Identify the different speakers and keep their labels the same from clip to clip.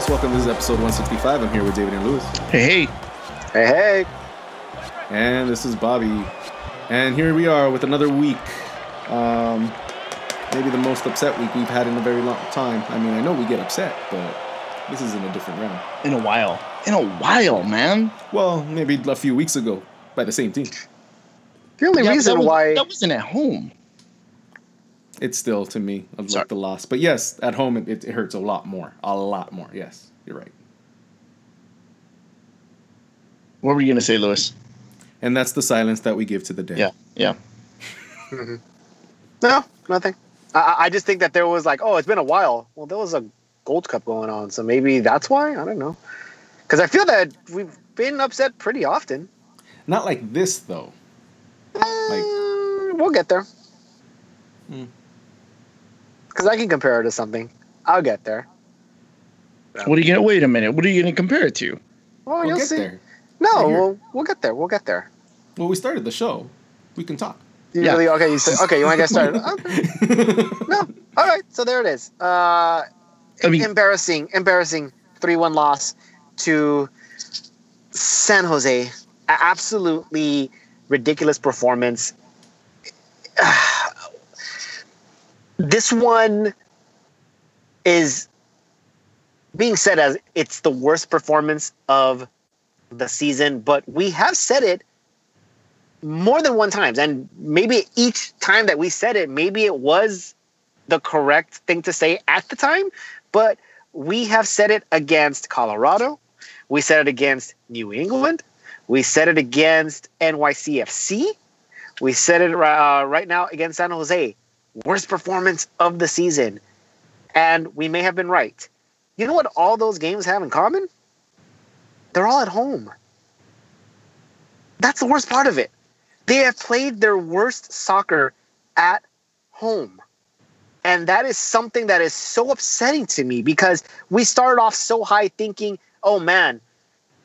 Speaker 1: House. Welcome. This is episode 165. I'm here with David and Lewis.
Speaker 2: Hey, hey.
Speaker 3: Hey, hey.
Speaker 1: And this is Bobby. And here we are with another week. Um, maybe the most upset week we've had in a very long time. I mean, I know we get upset, but this is in a different round.
Speaker 2: In a while. In a while, man.
Speaker 1: Well, maybe a few weeks ago by the same team.
Speaker 3: The only
Speaker 2: Yeah,
Speaker 3: reason
Speaker 2: that was,
Speaker 3: why
Speaker 2: that wasn't at home.
Speaker 1: It's still, to me, I like
Speaker 2: Sorry.
Speaker 1: the loss. But yes, at home, it, it hurts a lot more. A lot more. Yes, you're right.
Speaker 2: What were you gonna say, Lewis?
Speaker 1: And that's the silence that we give to the day.
Speaker 2: Yeah, yeah.
Speaker 3: no, nothing. I- I, I just think that there was like, oh, it's been a while. Well, there was a Gold Cup going on, so maybe that's why. I don't know. Because I feel that we've been upset pretty often.
Speaker 1: Not like this, though.
Speaker 3: Uh, we'll get there.
Speaker 1: Hmm.
Speaker 3: Because I can compare it to something. I'll get there.
Speaker 2: What are you gonna wait a minute? What are you gonna compare it to?
Speaker 3: Well,
Speaker 1: We'll
Speaker 3: you'll
Speaker 1: get
Speaker 3: see.
Speaker 1: there.
Speaker 3: No,
Speaker 1: Right
Speaker 3: we'll we'll get there. We'll get there.
Speaker 1: Well, we started the show. We can talk.
Speaker 3: You
Speaker 2: Yeah.
Speaker 3: really okay? You say, okay? You want to get started? Okay. No. All right. So there it is. Uh,
Speaker 2: I mean-
Speaker 3: embarrassing, embarrassing three-one loss to San Jose. Absolutely ridiculous performance. This one is being said as it's the worst performance of the season, but we have said it more than one times. And maybe each time that we said it maybe it was the correct thing to say at the time but we have said it against colorado. We said it against new england. We said it against nycfc we said it uh, right now against san jose worst performance of the season and we may have been right you know what all those games have in common they're all at home that's the worst part of it they have played their worst soccer at home. And that is something that is so upsetting to me because we started off so high thinking, oh man,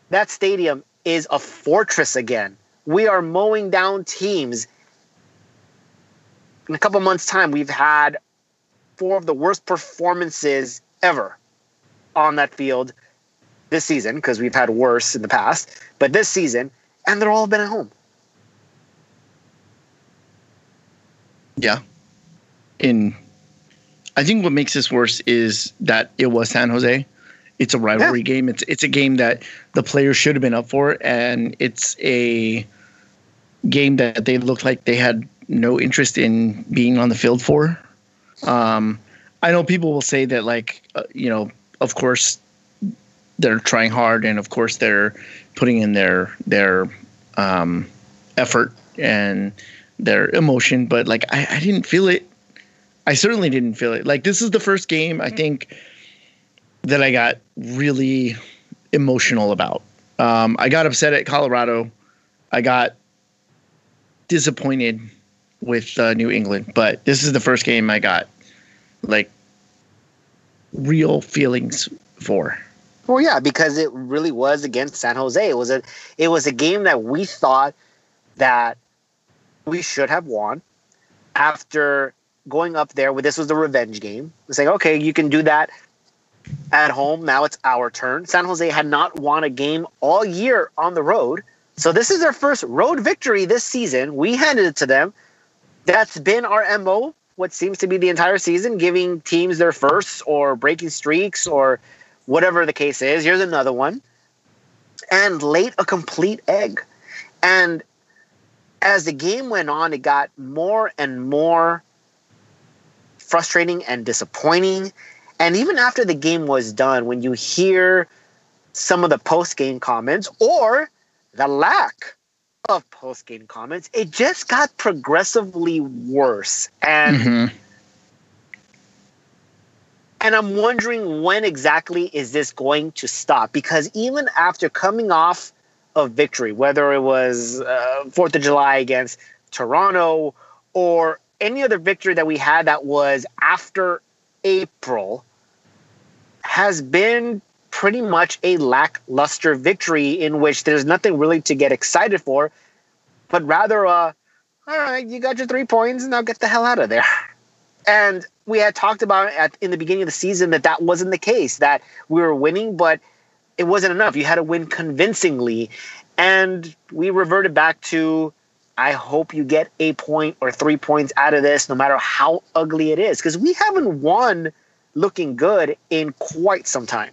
Speaker 3: that stadium is a fortress again. We are mowing down teams. In a couple months' time, we've had four of the worst performances ever on that field this season because we've had worse in the past, but this season, and they're all been at home.
Speaker 2: Yeah. In I think what makes this worse is that it was San Jose. It's a rivalry game. It's it's a game that the players should have been up for, and it's a game that they looked like they had no interest in being on the field for. Um, I know people will say that, like, uh, you know, of course they're trying hard, and of course they're putting in their their um, effort and their emotion, but like I, I didn't feel it. I certainly didn't feel it. Like this is the first game I think that I got really emotional about. Um, I got upset at Colorado. I got disappointed with uh, New England, but this is the first game I got like real feelings for.
Speaker 3: Well, yeah, because it really was against San Jose. It was a it was a game that we thought that we should have won after going up there. This was the revenge game. Saying, okay, you can do that at home. Now it's our turn. San Jose had not won a game all year on the road, so this is their first road victory this season. We handed it to them. That's been our mo. What seems to be the entire season, giving teams their firsts or breaking streaks or whatever the case is. Here's another one. And late a complete egg. And as the game went on, it got more and more frustrating and disappointing. And even after the game was done, when you hear some of the post game comments or the lack of post game comments, it just got progressively worse. And
Speaker 2: Mhm.
Speaker 3: and I'm wondering when exactly is this going to stop? Because even after coming off of victory, whether it was uh, Fourth of July against Toronto or any other victory that we had that was after April, has been pretty much a lackluster victory in which there's nothing really to get excited for, but rather, uh, all right, you got your three points, and now get the hell out of there. And we had talked about at in the beginning of the season that that wasn't the case. That we were winning, but it wasn't enough. You had to win convincingly, and we reverted back to. I hope you get a point or three points out of this, no matter how ugly it is, because we haven't won looking good in quite some time.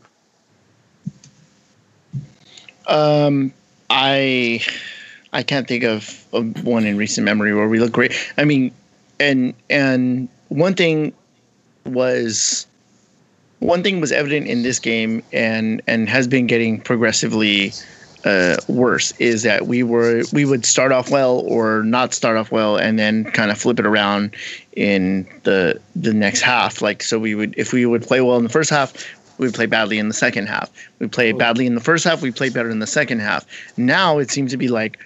Speaker 2: Um, I I can't think of, of one in recent memory where we look great. I mean, and and one thing was one thing was evident in this game and and has been getting progressively uh, worse is that we were we would start off well or not start off well and then kind of flip it around in the the next half like so we would if we would play well in the first half we play badly in the second half we play badly in the first half we play better in the second half now it seems to be like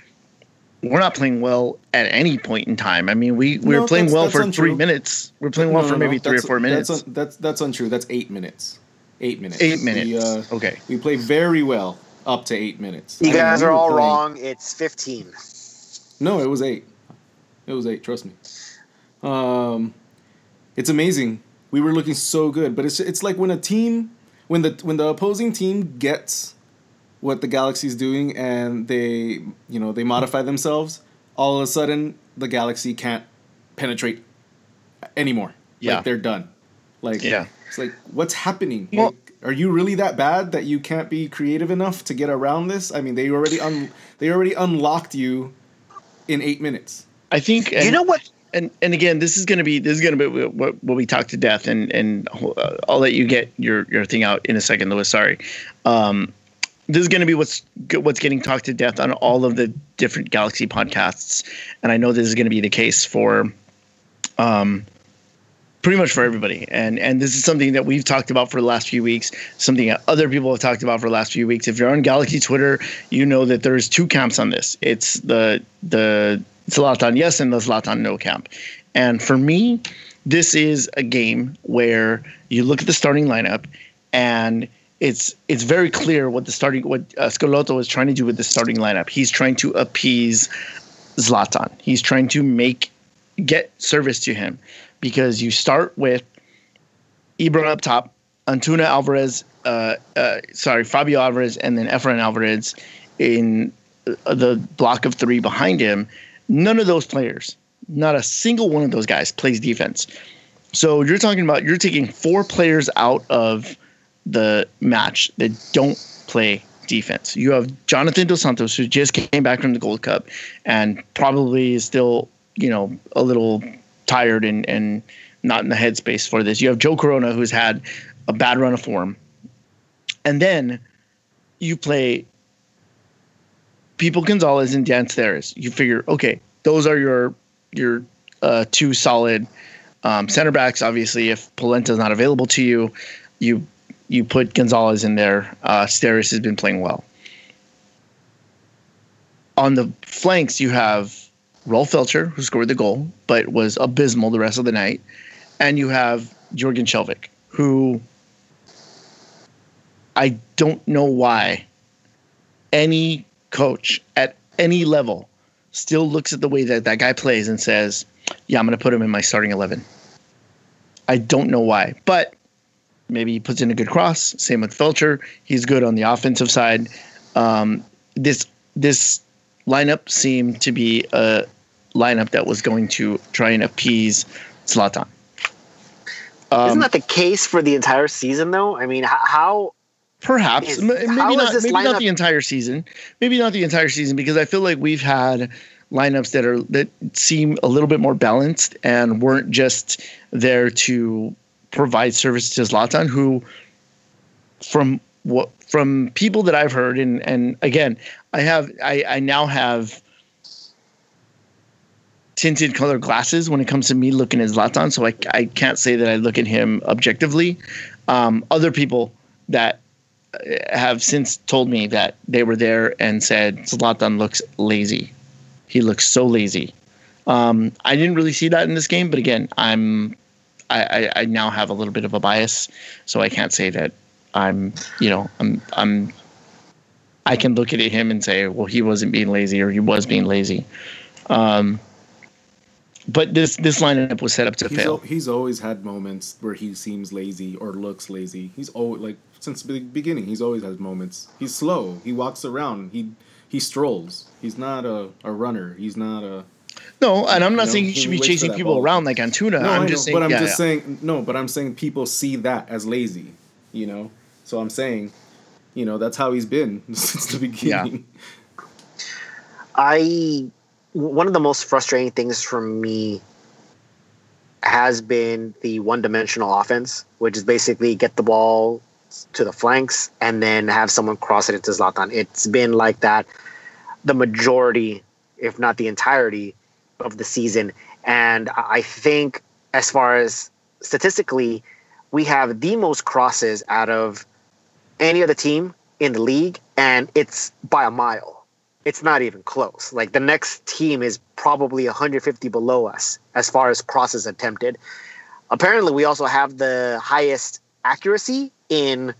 Speaker 2: we're not playing well at any point in time. I mean, we we
Speaker 1: No,
Speaker 2: were playing well
Speaker 1: that's
Speaker 2: for
Speaker 1: untrue.
Speaker 2: three minutes. We're playing well
Speaker 1: No,
Speaker 2: for
Speaker 1: no, no,
Speaker 2: maybe three or four minutes.
Speaker 1: That's, un- that's that's untrue. That's eight minutes. Eight minutes.
Speaker 2: Eight minutes.
Speaker 1: We, uh,
Speaker 2: okay.
Speaker 1: we play very well up to eight minutes.
Speaker 3: You
Speaker 1: I mean,
Speaker 3: guys
Speaker 1: we
Speaker 3: are all
Speaker 1: playing-
Speaker 3: wrong. It's 15.
Speaker 1: No, it was eight. It was eight. Trust me. Um, it's amazing. We were looking so good, but it's it's like when a team, when the when the opposing team gets what the Galaxy's doing and they you know they modify themselves, all of a sudden the Galaxy can't penetrate anymore.
Speaker 2: Yeah.
Speaker 1: like they're done. Like
Speaker 2: Yeah.
Speaker 1: it's like what's happening?
Speaker 2: Well-
Speaker 1: like, are you really that bad that you can't be creative enough to get around this? I mean, they already un- they already unlocked you in eight minutes.
Speaker 2: I think.
Speaker 3: you know what?
Speaker 2: And and again, this is going to be this is going to be what, we talk to death, and and uh, I'll let you get your your thing out in a second, Louis. Sorry. Um, this is going to be what's what's getting talked to death on all of the different Galaxy podcasts, and I know this is going to be the case for, um, pretty much for everybody. And and this is something that we've talked about for the last few weeks, something that other people have talked about for the last few weeks. If you're on Galaxy Twitter, you know that there's two camps on this. It's the the Zlatan yes and the Zlatan no camp. And for me, this is a game where you look at the starting lineup and it's it's very clear what the starting what uh, Schelotto is trying to do with the starting lineup. He's trying to appease Zlatan. He's trying to make get service to him because you start with Ibra up top, Antuna Alvarez, uh, uh, sorry Favio Alvarez, and then Efrain Alvarez in uh, the block of three behind him. None of those players, not a single one of those guys, plays defense. So you're talking about you're taking four players out of the match that don't play defense. You have Jonathan Dos Santos, who just came back from the Gold Cup and probably is still, you know, a little tired and, and not in the headspace for this. You have Joe Corona, who's had a bad run of form. And then you play People Gonzalez and Dan Steres. You figure, okay, those are your your uh, two solid um, center backs. Obviously, if Polenta is not available to you, you you put Gonzalez in there. Uh, Steres has been playing well. On the flanks, you have Rolf Feltscher, who scored the goal, but was abysmal the rest of the night. And you have Jorgen Skjelvik, who I don't know why any coach at any level still looks at the way that that guy plays and says, yeah, I'm going to put him in my starting 11. I don't know why, but maybe he puts in a good cross. Same with Feltscher. He's good on the offensive side. Um, this this lineup seemed to be a lineup that was going to try and appease Zlatan. Um,
Speaker 3: Isn't that the case for the entire season, though? I mean, how, how
Speaker 2: Perhaps
Speaker 3: is-
Speaker 2: maybe not. Maybe not the entire season. Maybe not the entire season because I feel like we've had lineups that are that seem a little bit more balanced and weren't just there to provide service to Zlatan, who, from what from people that I've heard, and and again, I have I I now have tinted color glasses when it comes to me looking at Zlatan, so I I can't say that I look at him objectively. Um, other people that have since told me that they were there and said Zlatan looks lazy. He looks so lazy. Um, I didn't really see that in this game, but again, I'm I, I, I now have a little bit of a bias, so I can't say that I'm you know I'm I'm I can look at him and say, well, he wasn't being lazy or he was being lazy. Um, but this this lineup was set up to
Speaker 1: He's,
Speaker 2: fail.
Speaker 1: al- he's always had moments where he seems lazy or looks lazy. He's always like since the beginning. He's always has moments. He's slow. He walks around. He he strolls. He's not a, a runner. He's not a.
Speaker 2: No, and I'm not
Speaker 1: know,
Speaker 2: saying he
Speaker 1: he
Speaker 2: should be chasing people
Speaker 1: ball.
Speaker 2: around like Antuna.
Speaker 1: No,
Speaker 2: I'm
Speaker 1: I
Speaker 2: just
Speaker 1: know,
Speaker 2: saying.
Speaker 1: but I'm
Speaker 2: yeah,
Speaker 1: just
Speaker 2: yeah.
Speaker 1: saying no. But I'm saying people see that as lazy. You know. So I'm saying, you know, that's how he's been since the beginning. Yeah.
Speaker 3: I one of the most frustrating things for me has been the one-dimensional offense, which is basically get the ball to the flanks and then have someone cross it into Zlatan. It's been like that the majority, if not the entirety, of the season. And I think, as far as statistically, we have the most crosses out of any other team in the league, and it's by a mile it's not even close. Like the next team is probably 150 below us as far as crosses attempted. Apparently, we also have the highest accuracy in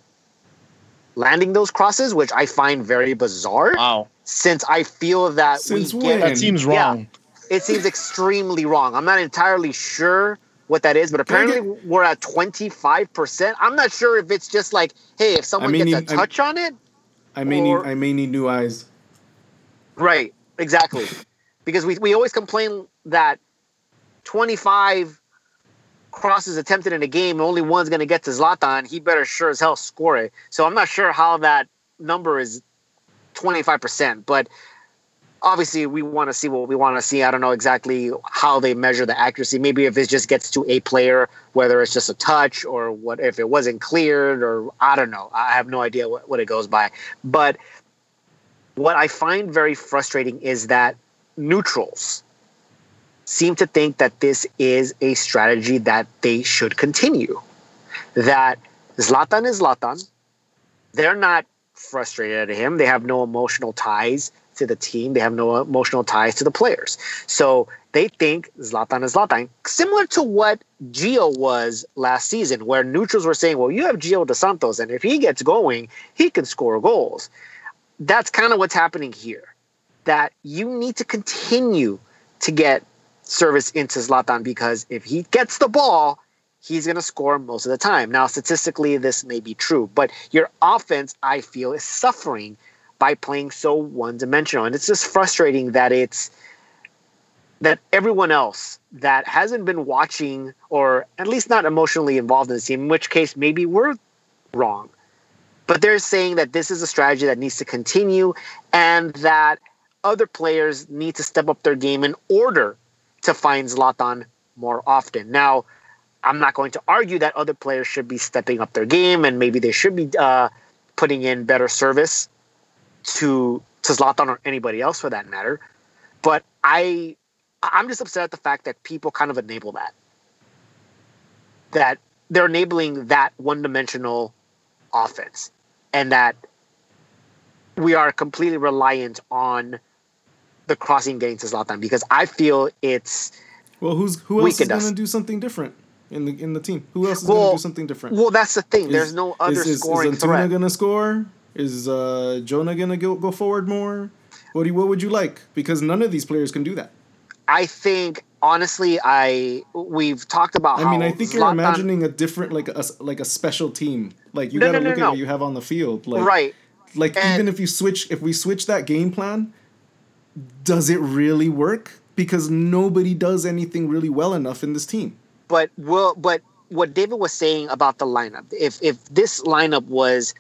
Speaker 3: landing those crosses, which I find very bizarre.
Speaker 2: Wow,
Speaker 3: Since I feel that
Speaker 1: Since
Speaker 3: we
Speaker 1: when?
Speaker 3: get
Speaker 2: that seems
Speaker 3: Yeah.
Speaker 2: wrong.
Speaker 3: it seems extremely wrong. I'm not entirely sure what that is, but
Speaker 1: Can I
Speaker 3: apparently we're at 25%. I'm not sure if it's just like, hey, if someone
Speaker 1: mean,
Speaker 3: gets a
Speaker 1: you- I-
Speaker 3: touch on it,
Speaker 1: I may
Speaker 3: Or-
Speaker 1: need I may need new eyes.
Speaker 3: Right, exactly. because we, we always complain that 25 crosses attempted in a game, only one's going to get to Zlatan. He better sure as hell score it. So I'm not sure how that number is 25%, but obviously we want to see what we want to see. I don't know exactly how they measure the accuracy. Maybe if it just gets to a player, whether it's just a touch or what if it wasn't cleared or I don't know. I have no idea what, what it goes by. But what I find very frustrating is that neutrals seem to think that this is a strategy that they should continue. That Zlatan is Zlatan. They're not frustrated at him. They have no emotional ties to the team. They have no emotional ties to the players. So they think Zlatan is Zlatan, similar to what Gio was last season, where neutrals were saying, well, you have Gio dos Santos, and if he gets going, he can score goals that's kind of what's happening here. That you need to continue to get service into Zlatan because if he gets the ball, he's going to score most of the time. Now, statistically, this may be true, but your offense, I feel, is suffering by playing so one dimensional. And it's just frustrating that it's that everyone else that hasn't been watching or at least not emotionally involved in the team, in which case maybe we're wrong but they're saying that this is a strategy that needs to continue and that other players need to step up their game in order to find Zlatan more often. Now, I'm not going to argue that other players should be stepping up their game and maybe they should be uh, putting in better service to to Zlatan or anybody else for that matter. But I I'm just upset at the fact that people kind of enable that. That they're enabling that one-dimensional offense and that we are completely reliant on the crossing getting to Zlatan because I feel it's
Speaker 1: Well, who's who else is going to do something different in the in the team? Who else is
Speaker 3: Well,
Speaker 1: going to do something different?
Speaker 3: well that's the thing. There's no other
Speaker 1: is, is,
Speaker 3: scoring
Speaker 1: is Antuna
Speaker 3: threat.
Speaker 1: gonna score? Is uh, Jonah gonna go, go forward more? What do you, what would you like? Because none of these players can do that.
Speaker 3: I think honestly, I we've talked about.
Speaker 1: I mean, I think you're imagining a different like a like a special team. Like you
Speaker 3: No,
Speaker 1: gotta
Speaker 3: no, no,
Speaker 1: look at what you have on the field. Like
Speaker 3: right.
Speaker 1: like
Speaker 3: And-
Speaker 1: even if you switch if we switch that game plan, does it really work? Because nobody does anything really well enough in this team.
Speaker 3: but well, but what David was saying about the lineup, if if this lineup was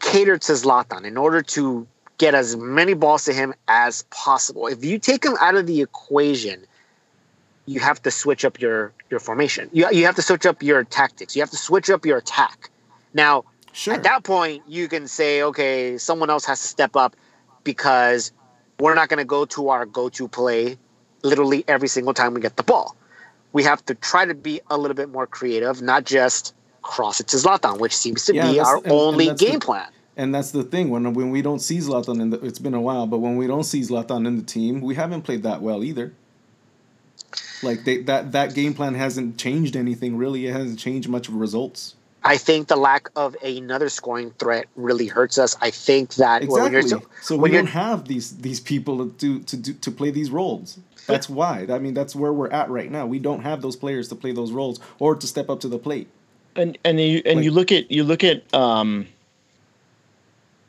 Speaker 3: catered to Zlatan in order to get as many balls to him as possible, if you take him out of the equation, you have to switch up your your formation. You you have to switch up your tactics. You have to switch up your attack. Now,
Speaker 1: Sure.
Speaker 3: at that point, you can say, okay, someone else has to step up because we're not going to go to our go-to play literally every single time we get the ball. We have to try to be a little bit more creative, not just cross it to Zlatan, which seems to
Speaker 1: Yeah,
Speaker 3: be our
Speaker 1: and- and
Speaker 3: only
Speaker 1: the-
Speaker 3: game plan.
Speaker 1: And that's the thing when when we don't see Zlatan in the it's been a while, but when we don't see Zlatan in the team, we haven't played that well either. Like they, that that game plan hasn't changed anything really. It hasn't changed much of results.
Speaker 3: I think the lack of another scoring threat really hurts us. I think that when
Speaker 1: Exactly.
Speaker 3: you're
Speaker 1: So
Speaker 3: when
Speaker 1: we
Speaker 3: you're
Speaker 1: don't have these these people to do, to do, to play these roles. That's why. I mean, that's where we're at right now. We don't have those players to play those roles or to step up to the plate.
Speaker 2: and and you and
Speaker 1: Like-
Speaker 2: you look at you look at um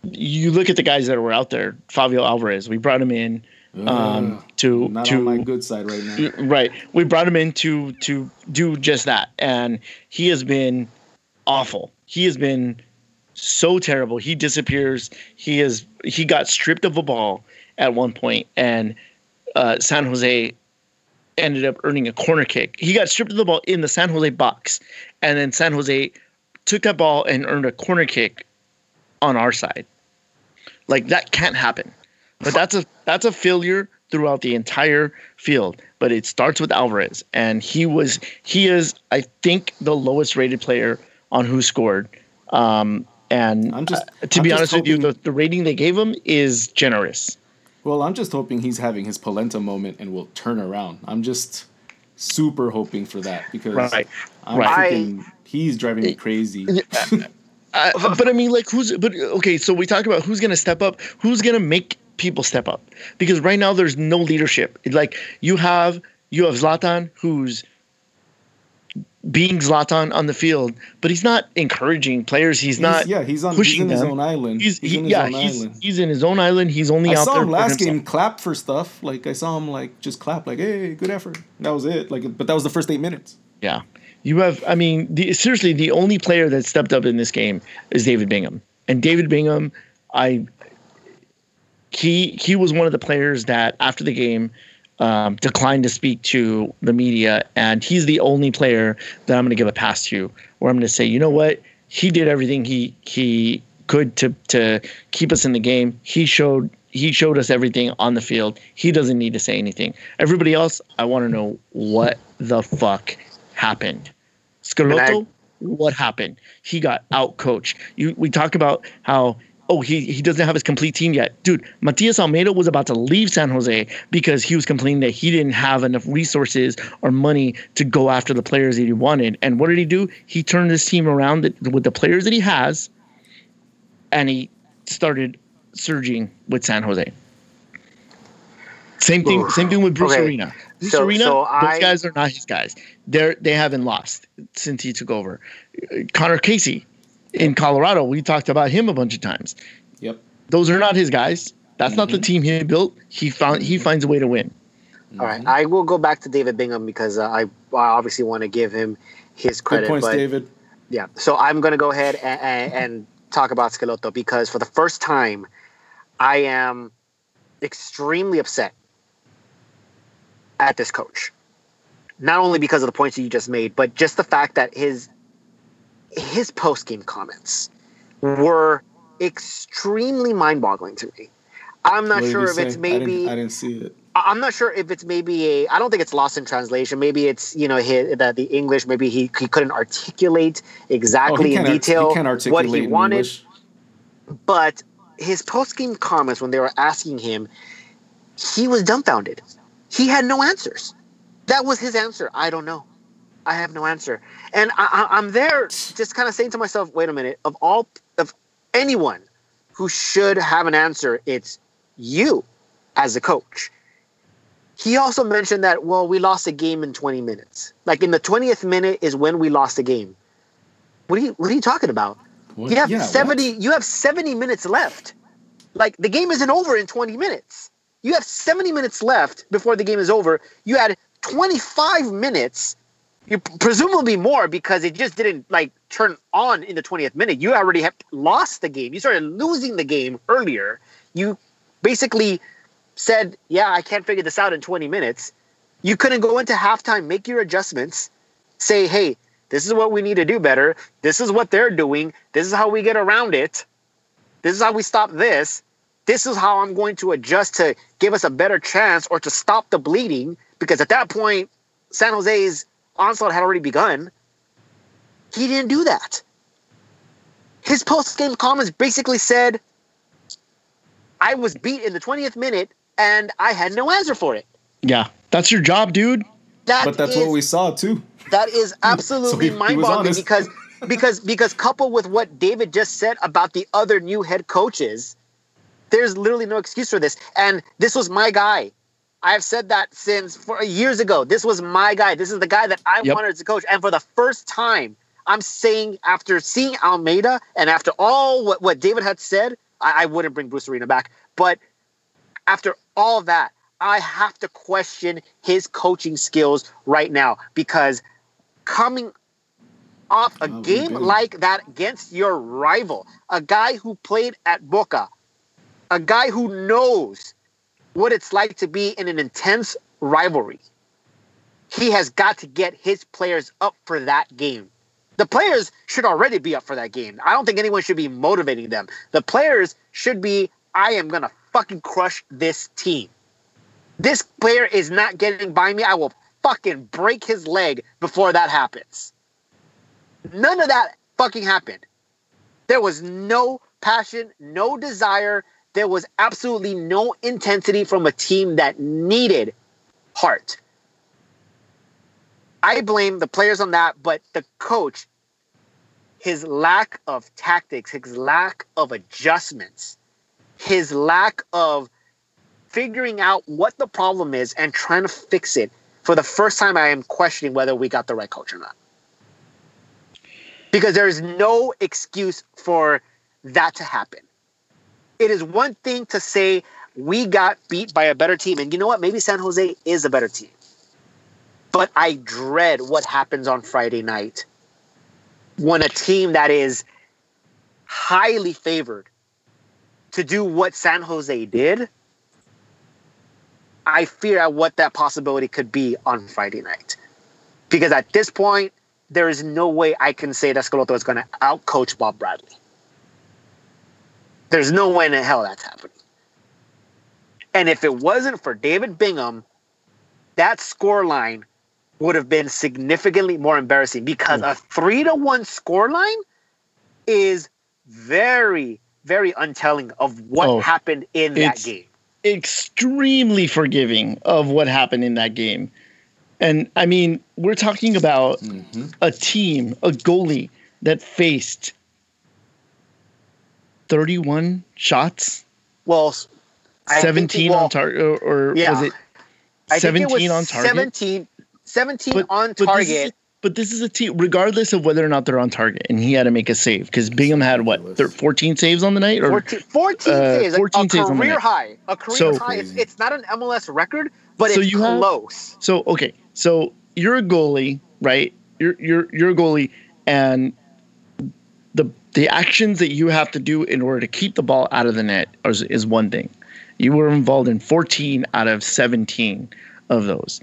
Speaker 2: you look at the guys that were out there Favio Alvarez we brought him in um
Speaker 1: Ugh,
Speaker 2: to
Speaker 1: not
Speaker 2: to
Speaker 1: on my good side right now.
Speaker 2: right we brought him in to to do just that and he has been awful he has been so terrible he disappears he is he got stripped of a ball at one point and uh, San Jose ended up earning a corner kick. He got stripped of the ball in the San Jose box, and then San Jose took that ball and earned a corner kick on our side. Like that can't happen. But that's a that's a failure throughout the entire field. But it starts with Alvarez, and he was he is I think the lowest rated player on who scored. Um, and
Speaker 1: I'm just-
Speaker 2: uh, to
Speaker 1: I'm
Speaker 2: be
Speaker 1: just
Speaker 2: honest with you, the, the rating they gave him is generous.
Speaker 1: Well, I'm just hoping he's having his Polenta moment and will turn around. I'm just super hoping for that because
Speaker 2: Right.
Speaker 1: I'm
Speaker 2: Right.
Speaker 1: freaking, he's driving me crazy.
Speaker 2: Uh, but I mean, like, who's? But okay, so we talk about who's going to step up, who's going to make people step up, because right now there's no leadership. Like you have you have Zlatan, who's being Zlatan on the field, but he's not encouraging players. He's, not.
Speaker 1: yeah, he's on he's
Speaker 2: pushing
Speaker 1: in his
Speaker 2: them.
Speaker 1: own island.
Speaker 2: He's, he,
Speaker 1: in his
Speaker 2: yeah,
Speaker 1: own
Speaker 2: he's
Speaker 1: island.
Speaker 2: he's in his own island. He's only
Speaker 1: I
Speaker 2: out
Speaker 1: saw
Speaker 2: there
Speaker 1: him last game clap for stuff. Like I saw him like just clap like, "Hey, good effort." That was it. Like, but that was the first eight minutes.
Speaker 2: Yeah. You have, I mean, the, seriously, the only player that stepped up in this game is David Bingham. And David Bingham, I, he, he was one of the players that after the game um, declined to speak to the media. And he's the only player that I'm going to give a pass to where I'm going to say, you know what? He did everything he, he could to, to keep us in the game. He showed, he showed us everything on the field. He doesn't need to say anything. Everybody else, I want to know what the fuck happened. Schelotto, what happened? He got out coached. You we talk about how oh he he doesn't have his complete team yet. Dude, Matias Almeyda was about to leave San Jose because he was complaining that he didn't have enough resources or money to go after the players that he wanted. And what did he do? He turned his team around with the players that he has and he started surging with San Jose. Same thing. Same thing with Bruce
Speaker 3: Okay.
Speaker 2: Arena. Bruce
Speaker 3: So-
Speaker 2: Arena.
Speaker 3: so
Speaker 2: those
Speaker 3: I-
Speaker 2: guys are not his guys. They're they haven't lost since he took over. Conor Casey in Colorado. We talked about him a bunch of times.
Speaker 1: Yep.
Speaker 2: Those are not his guys. That's not the
Speaker 3: Mm-hmm.
Speaker 2: team he built. He found he finds a way to win.
Speaker 3: All right, I will go back to David Bingham because uh, I, I obviously want to give him his
Speaker 1: Good
Speaker 3: credit.
Speaker 1: points,
Speaker 3: but
Speaker 1: David.
Speaker 3: yeah, so I'm going to go ahead and, and, and talk about Schelotto because for the first time, I am extremely upset at this coach. Not only because of the points that you just made, but just the fact that his his post game comments were extremely mind boggling to me. I'm not sure if it's
Speaker 1: say? I
Speaker 3: maybe
Speaker 1: didn't, I didn't see it.
Speaker 3: I'm not sure if it's maybe a. I don't think it's lost in translation. Maybe it's you know his, the the English. Maybe he, he couldn't articulate
Speaker 1: Oh,
Speaker 3: exactly
Speaker 1: he
Speaker 3: in detail
Speaker 1: he
Speaker 3: what he wanted.
Speaker 1: English.
Speaker 3: But his post game comments when they were asking him, he was dumbfounded. He had no answers. That was his answer. I don't know. I have no answer. And I, I, I'm there just kind of saying to myself, wait a minute. Of all of anyone who should have an answer, it's you as a coach. He also mentioned that, well, we lost a game in 20 minutes. Like in the 20th minute is when we lost the game. What are you what are you talking about?
Speaker 1: What?
Speaker 3: You have
Speaker 1: Yeah, what?
Speaker 3: 70 you have 70 minutes left. Like the game isn't over in 20 minutes. You have 70 minutes left before the game is over. You had 25 minutes you presumably more because it just didn't like turn on in the 20th minute. You already have lost the game. You started losing the game earlier. You basically said, "Yeah, I can't figure this out in 20 minutes." You couldn't go into halftime, make your adjustments, say, "Hey, this is what we need to do better. This is what they're doing. This is how we get around it. This is how we stop this. This is how I'm going to adjust to give us a better chance or to stop the bleeding." Because at that point, San Jose's onslaught had already begun. He didn't do that. His post game comments basically said, I was beat in the 20th minute and I had no answer for it.
Speaker 2: Yeah, that's your job, dude.
Speaker 3: That
Speaker 1: But that's
Speaker 3: is-
Speaker 1: what we saw too.
Speaker 3: That is absolutely
Speaker 1: he
Speaker 3: mind boggling
Speaker 1: honest.
Speaker 3: because because because coupled with what David just said about the other new head coaches, there's literally no excuse for this. And this was my guy. I've said that since for years ago. This was my guy. This is the guy that I
Speaker 2: Yep.
Speaker 3: wanted to coach. And for the first time, I'm saying after seeing Almeyda and after all what, what David had said, I, I wouldn't bring Bruce Arena back. But after all that, I have to question his coaching skills right now because coming off a
Speaker 1: Oh,
Speaker 3: game like that against your rival, a guy who played at Boca, a guy who knows what it's like to be in an intense rivalry. He has got to get his players up for that game. The players should already be up for that game. I don't think anyone should be motivating them. The players should be, I am going to fucking crush this team. This player is not getting by me. I will fucking break his leg before that happens. None of that fucking happened. There was no passion, no desire. There was absolutely no intensity from a team that needed heart. I blame the players on that, but the coach, his lack of tactics, his lack of adjustments, his lack of figuring out what the problem is and trying to fix it. For the first time, I am questioning whether we got the right coach or not. Because there is no excuse for that to happen. It is one thing to say we got beat by a better team. And you know what? Maybe San Jose is a better team. But I dread what happens on Friday night when a team that is highly favored to do what San Jose did. I fear at what that possibility could be on Friday night. Because at this point, there is no way I can say that Schelotto is going to outcoach Bob Bradley. There's no way in hell that's happening. And if it wasn't for David Bingham, that score line would have been significantly more embarrassing because a three to one score line is very, very untelling of what
Speaker 2: Oh,
Speaker 3: happened in that game.
Speaker 2: extremely forgiving of what happened in that game. And I mean, we're talking about
Speaker 1: Mhm.
Speaker 2: a team, a goalie that faced 31 shots,
Speaker 3: Well,
Speaker 2: 17
Speaker 3: well,
Speaker 2: on target, or, or
Speaker 3: Yeah.
Speaker 2: was it
Speaker 3: I think it
Speaker 2: 17
Speaker 3: was
Speaker 2: on target?
Speaker 3: 17, 17
Speaker 2: But-
Speaker 3: on
Speaker 2: But this,
Speaker 3: target.
Speaker 2: a, but this is a team, regardless of whether or not they're on target, and he had to make a save because Bingham had what, thir- 14 saves on the night? Or
Speaker 3: 14, 14
Speaker 2: uh,
Speaker 3: saves,
Speaker 2: 14
Speaker 3: a
Speaker 2: saves on the
Speaker 3: career
Speaker 2: night.
Speaker 3: high. A career
Speaker 2: So-
Speaker 3: high. It's, it's not an MLS record, but
Speaker 2: So
Speaker 3: it's
Speaker 2: you have-
Speaker 3: close.
Speaker 2: So okay, so you're a goalie, right? You're you're you're a goalie, and the actions that you have to do in order to keep the ball out of the net is, is one thing. You were involved in 14 out of 17 of those.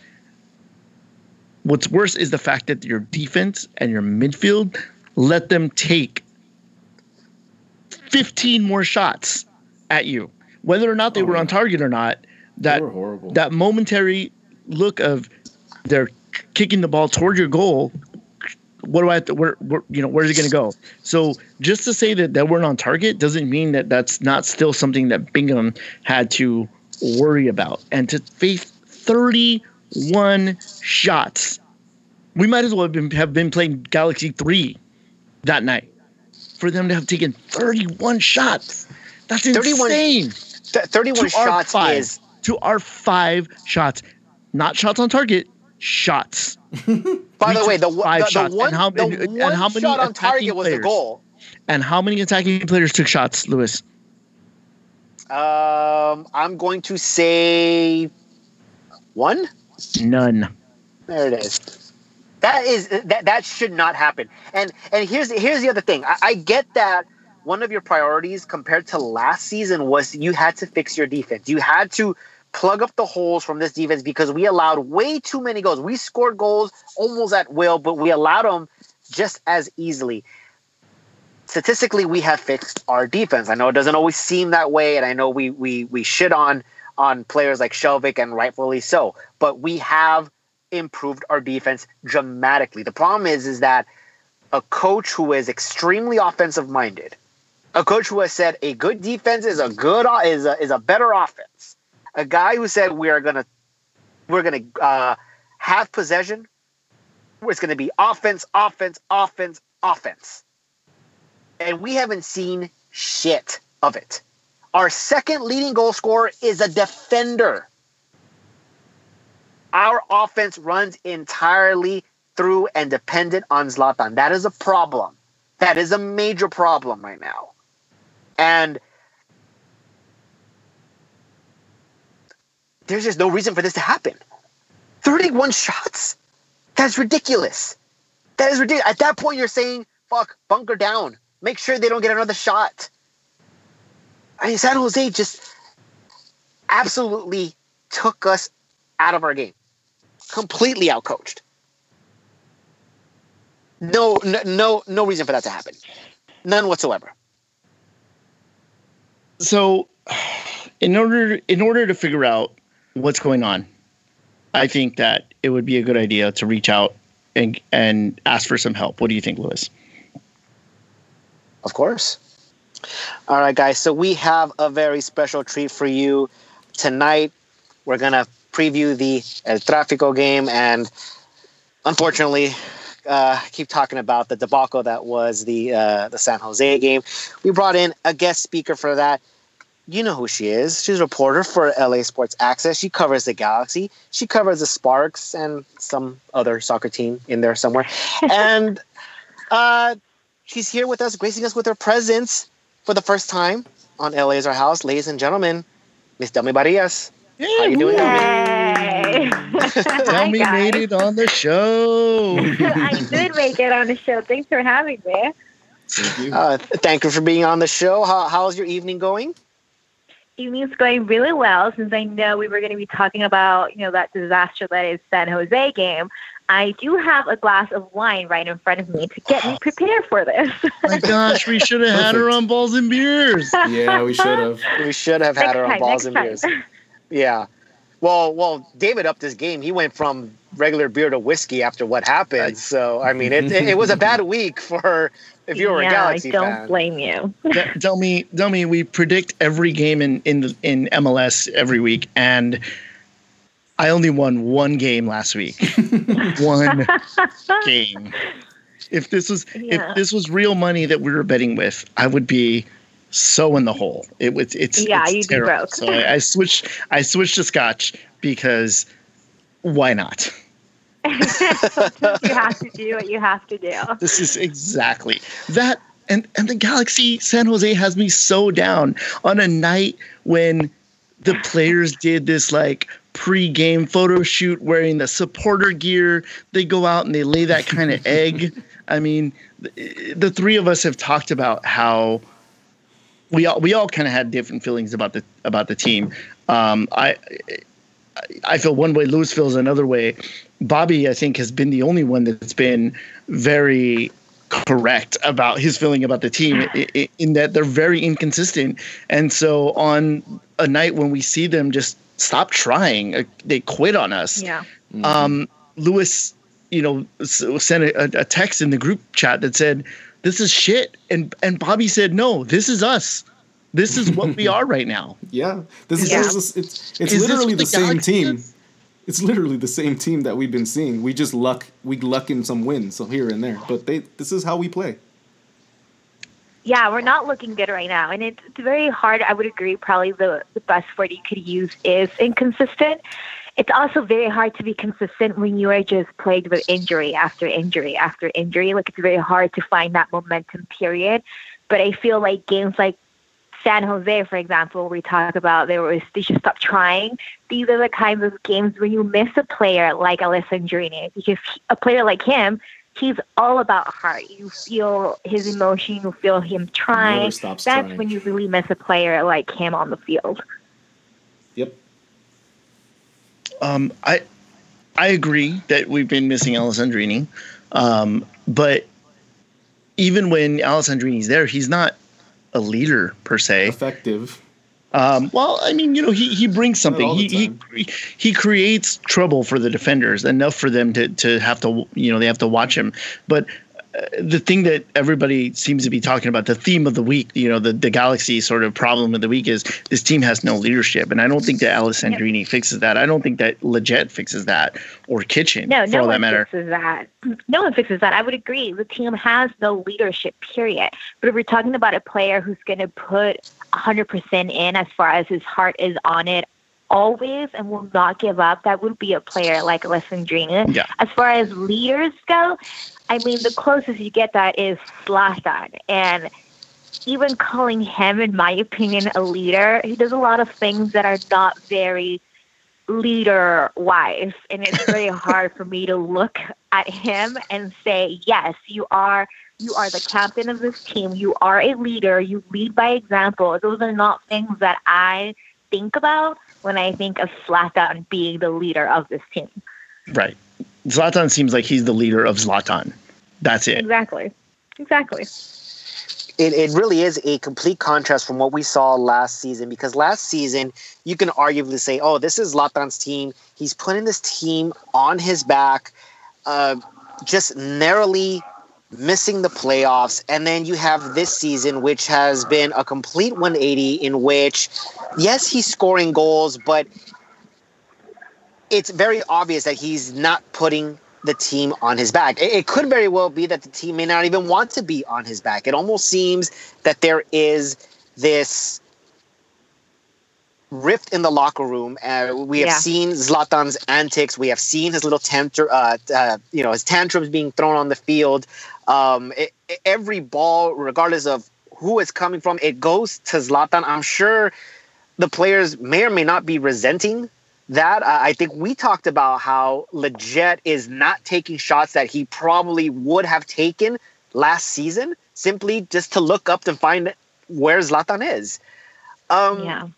Speaker 2: What's worse is the fact that your defense and your midfield let them take 15 more shots at you, whether or not they
Speaker 1: Oh,
Speaker 2: were on target or not. That
Speaker 1: they were horrible.
Speaker 2: that momentary look of they're kicking the ball toward your goal. What do I have to, where, where you know, where's it going to go? So just to say that they weren't on target doesn't mean that that's not still something that Bingham had to worry about. And to face 31 shots, we might as well have been, have been playing Galaxy 3 that night for them to have taken 31 shots. That's
Speaker 3: 31
Speaker 2: insane
Speaker 3: Th- 31
Speaker 2: to
Speaker 3: shots
Speaker 2: five,
Speaker 3: is
Speaker 2: to our five shots, not shots on target, shots.
Speaker 3: By the way, the,
Speaker 2: five
Speaker 3: the, the
Speaker 2: shots, and
Speaker 3: one,
Speaker 2: how-
Speaker 3: the
Speaker 2: and- and how many
Speaker 3: shot on target was the goal.
Speaker 2: And how many attacking players took shots, Lewis?
Speaker 3: Um, I'm going to say one.
Speaker 2: None.
Speaker 3: There it is. That is that that should not happen. And and here's here's the other thing. I, I get that one of your priorities compared to last season was you had to fix your defense. You had to plug up the holes from this defense because we allowed way too many goals. We scored goals almost at will, but we allowed them just as easily. Statistically, we have fixed our defense. I know it doesn't always seem that way, and I know we we we shit on on players like Skjelvik, and rightfully so. But we have improved our defense dramatically. The problem is, is that a coach who is extremely offensive minded, a coach who has said a good defense is a good is a, is a better offense, a guy who said we are gonna we're gonna uh, have possession. It's to be offense, offense, offense, offense. And we haven't seen shit of it. Our second leading goal scorer is a defender. Our offense runs entirely through and dependent on Zlatan. That is a problem. That is a major problem right now. And there's just no reason for this to happen. 31 shots? That's ridiculous. That is ridiculous. At that point, you're saying, fuck, bunker down. Make sure they don't get another shot. I mean, San Jose just absolutely took us out of our game. Completely outcoached. No, no, no, no reason for that to happen. None whatsoever.
Speaker 2: So, in order in order to figure out what's going on, I think that it would be a good idea to reach out and and ask for some help. What do you think, Lewis?
Speaker 3: Of course. All right, guys. So we have a very special treat for you tonight. We're gonna preview the El Tráfico game, and unfortunately, uh, keep talking about the debacle that was the uh, the San Jose game. We brought in a guest speaker for that. You know who she is. She's a reporter for LA Sports Access. She covers the Galaxy. She covers the Sparks and some other soccer team in there somewhere. and uh, she's here with us, gracing us with her presence for the first time on LA is Our House. Ladies and gentlemen, Miss Delmi Barrias.
Speaker 2: Yeah,
Speaker 3: How are you doing,
Speaker 4: Yay!
Speaker 2: Tell me,
Speaker 4: Hi,
Speaker 2: made it on the show.
Speaker 4: I did make it on the show. Thanks for having me.
Speaker 1: Thank you.
Speaker 3: Uh, thank you for being on the show. How, how's your evening going?
Speaker 4: Evening's going really well since I know we were going to be talking about, you know, that disaster that is San Jose game. I do have a glass of wine right in front of me to get me oh. prepared for this.
Speaker 2: My gosh, we should have had her on balls and beers.
Speaker 1: yeah, we should have.
Speaker 3: We should have had
Speaker 4: Next
Speaker 3: her on
Speaker 4: time,
Speaker 3: balls and
Speaker 4: next
Speaker 3: beers. Yeah. Well, well, David upped his game. He went from regular beer to whiskey after what happened. So, I mean, it, it, it was a bad week for if you were
Speaker 4: yeah,
Speaker 3: a Galaxy
Speaker 4: I don't
Speaker 3: fan.
Speaker 4: blame you.
Speaker 2: T- tell me, tell me, we predict every game in in in MLS every week, and I only won one game last week. one game. If this was
Speaker 4: Yeah.
Speaker 2: if this was real money that we were betting with, I would be so in the hole. It was it's
Speaker 4: Yeah,
Speaker 2: it's
Speaker 4: you'd be broke.
Speaker 2: So I, I switched I switched to Scotch because why not?
Speaker 4: you have to do what you have to do.
Speaker 2: This is exactly that. And and the Galaxy San Jose has me so down on a night when the players did this like pre-game photo shoot wearing the supporter gear. They go out and they lay that kind of egg. I mean, the, the three of us have talked about how we all we all kind of had different feelings about the about the team. Um, I I feel one way, Lewis feels another way. Bobby, I think, has been the only one that's been very correct about his feeling about the team i- i- in that they're very inconsistent. And so on a night when we see them just stop trying, uh, they quit on us.
Speaker 4: Yeah.
Speaker 2: Um, Lewis, you know, sent a, a text in the group chat that said, "This is shit," and and Bobby said, "No, this is us. This is what we are right now."
Speaker 1: Yeah, this is
Speaker 4: Yeah.
Speaker 1: this is- it's it's
Speaker 2: Is
Speaker 1: literally
Speaker 2: what
Speaker 1: the,
Speaker 2: the
Speaker 1: same team.
Speaker 2: is?
Speaker 1: It's literally the same team that we've been seeing. We just luck we luck in some wins so here and there, but they this is how we play.
Speaker 4: Yeah, we're not looking good right now. And it's, it's very hard. I would agree. Probably the, the best word you could use is inconsistent. It's also very hard to be consistent when you are just plagued with injury after injury after injury. Like it's very hard to find that momentum period. But I feel like games like San Jose, for example, we talk about they were they should stop trying. These are the kinds of games when you miss a player like Alessandrini, because he- a player like him, he's all about heart. You feel his emotion, you feel him trying.
Speaker 1: Stops
Speaker 4: That's
Speaker 1: trying.
Speaker 4: when you really miss a player like him on the field.
Speaker 1: Yep.
Speaker 2: Um, I I agree that we've been missing Alessandrini, um, but even when Alessandrini's there, he's not a leader per se.
Speaker 1: Effective.
Speaker 2: Um, well, I mean, you know, he, he brings something. He, he he creates trouble for the defenders enough for them to to have to you know they have to watch him. But the thing that everybody seems to be talking about, the theme of the week, you know, the, the Galaxy sort of problem of the week is this team has no leadership. And I don't think that Alessandrini yep. fixes that. I don't think that Lletget fixes that or Kitchen
Speaker 4: no,
Speaker 2: for
Speaker 4: no
Speaker 2: all
Speaker 4: that
Speaker 2: one matter.
Speaker 4: fixes that. No one fixes that. I would agree. The team has no leadership, period. But if we're talking about a player who's going to put 100% in as far as his heart is on it always and will not give up, that would be a player like Alessandrini.
Speaker 2: Yeah.
Speaker 4: As far as leaders go, I mean, the closest you get that is Zlatan. And even calling him, in my opinion, a leader, he does a lot of things that are not very leader wise. And it's very hard for me to look at him and say, yes, you are. You are the captain of this team. You are a leader. You lead by example. Those are not things that I think about when I think of Zlatan being the leader of this team.
Speaker 2: Right. Zlatan seems like he's the leader of Zlatan. That's it.
Speaker 4: Exactly. Exactly.
Speaker 3: It, it really is a complete contrast from what we saw last season because last season you can arguably say, oh, this is Zlatan's team. He's putting this team on his back, uh, just narrowly missing the playoffs. And then you have this season, which has been a complete 180 in which, yes, he's scoring goals, but it's very obvious that he's not putting the team on his back. It, it, could very well be that the team may not even want to be on his back. It almost seems that there is this rift in the locker room. Uh, we have yeah. seen Zlatan's antics. We have seen his little tantrum, uh, uh, you know, his tantrums being thrown on the field. Um, it, every ball, regardless of who it's coming from, it goes to Zlatan. I'm sure the players may or may not be resenting that I think we talked about how Lletget is not taking shots that he probably would have taken last season simply just to look up to find where Zlatan is. Um,
Speaker 4: yeah.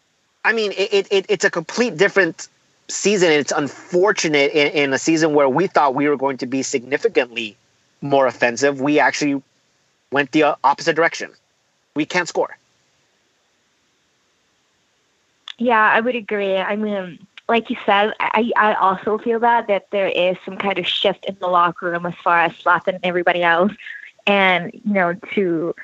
Speaker 3: I mean, it, it, it's a complete different season. It's unfortunate in, in a season where we thought we were going to be significantly more offensive. We actually went the opposite direction. We can't score.
Speaker 4: Yeah, I would agree. I mean, like you said, I, I also feel that that there is some kind of shift in the locker room as far as Zlatan and everybody else. And, you know, to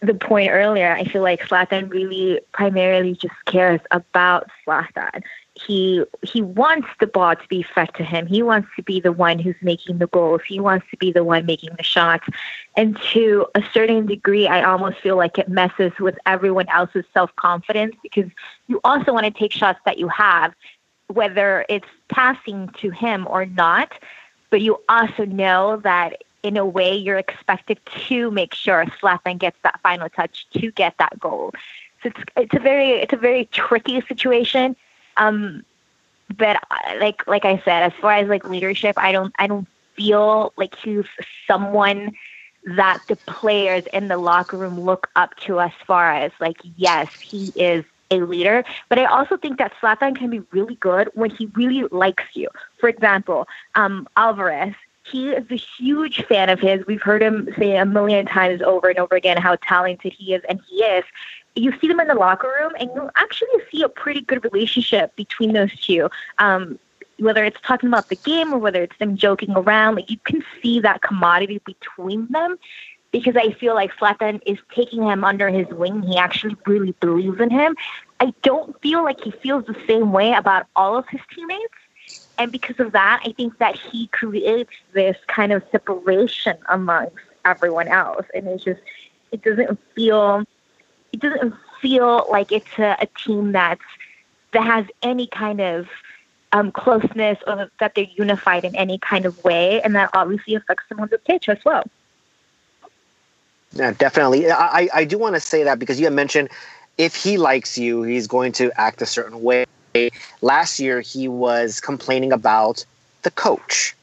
Speaker 4: the point earlier, I feel like Zlatan really primarily just cares about Zlatan he he wants the ball to be fed to him. He wants to be the one who's making the goals. He wants to be the one making the shots. And to a certain degree, I almost feel like it messes with everyone else's self confidence because you also want to take shots that you have, whether it's passing to him or not. But you also know that in a way you're expected to make sure Zlatan gets that final touch to get that goal. So it's it's a very it's a very tricky situation um, but like like I said, as far as like leadership, I don't I don't feel like he's someone that the players in the locker room look up to as far as like yes, he is a leader. But I also think that Zlatan can be really good when he really likes you. For example, um, Alvarez. He is a huge fan of his. We've heard him say a million times over and over again how talented he is, and he is you see them in the locker room and you actually see a pretty good relationship between those two. Um, whether it's talking about the game or whether it's them joking around, like you can see that commodity between them because I feel like Zlatan is taking him under his wing. He actually really believes in him. I don't feel like he feels the same way about all of his teammates. And because of that, I think that he creates this kind of separation amongst everyone else. And it's just, it doesn't feel it doesn't feel like it's a, a team that's that has any kind of um, closeness or that they're unified in any kind of way, and that obviously affects them on the pitch as well.
Speaker 3: Yeah, definitely. I, I do want to say that because you had mentioned if he likes you, he's going to act a certain way. Last year, he was complaining about the coach.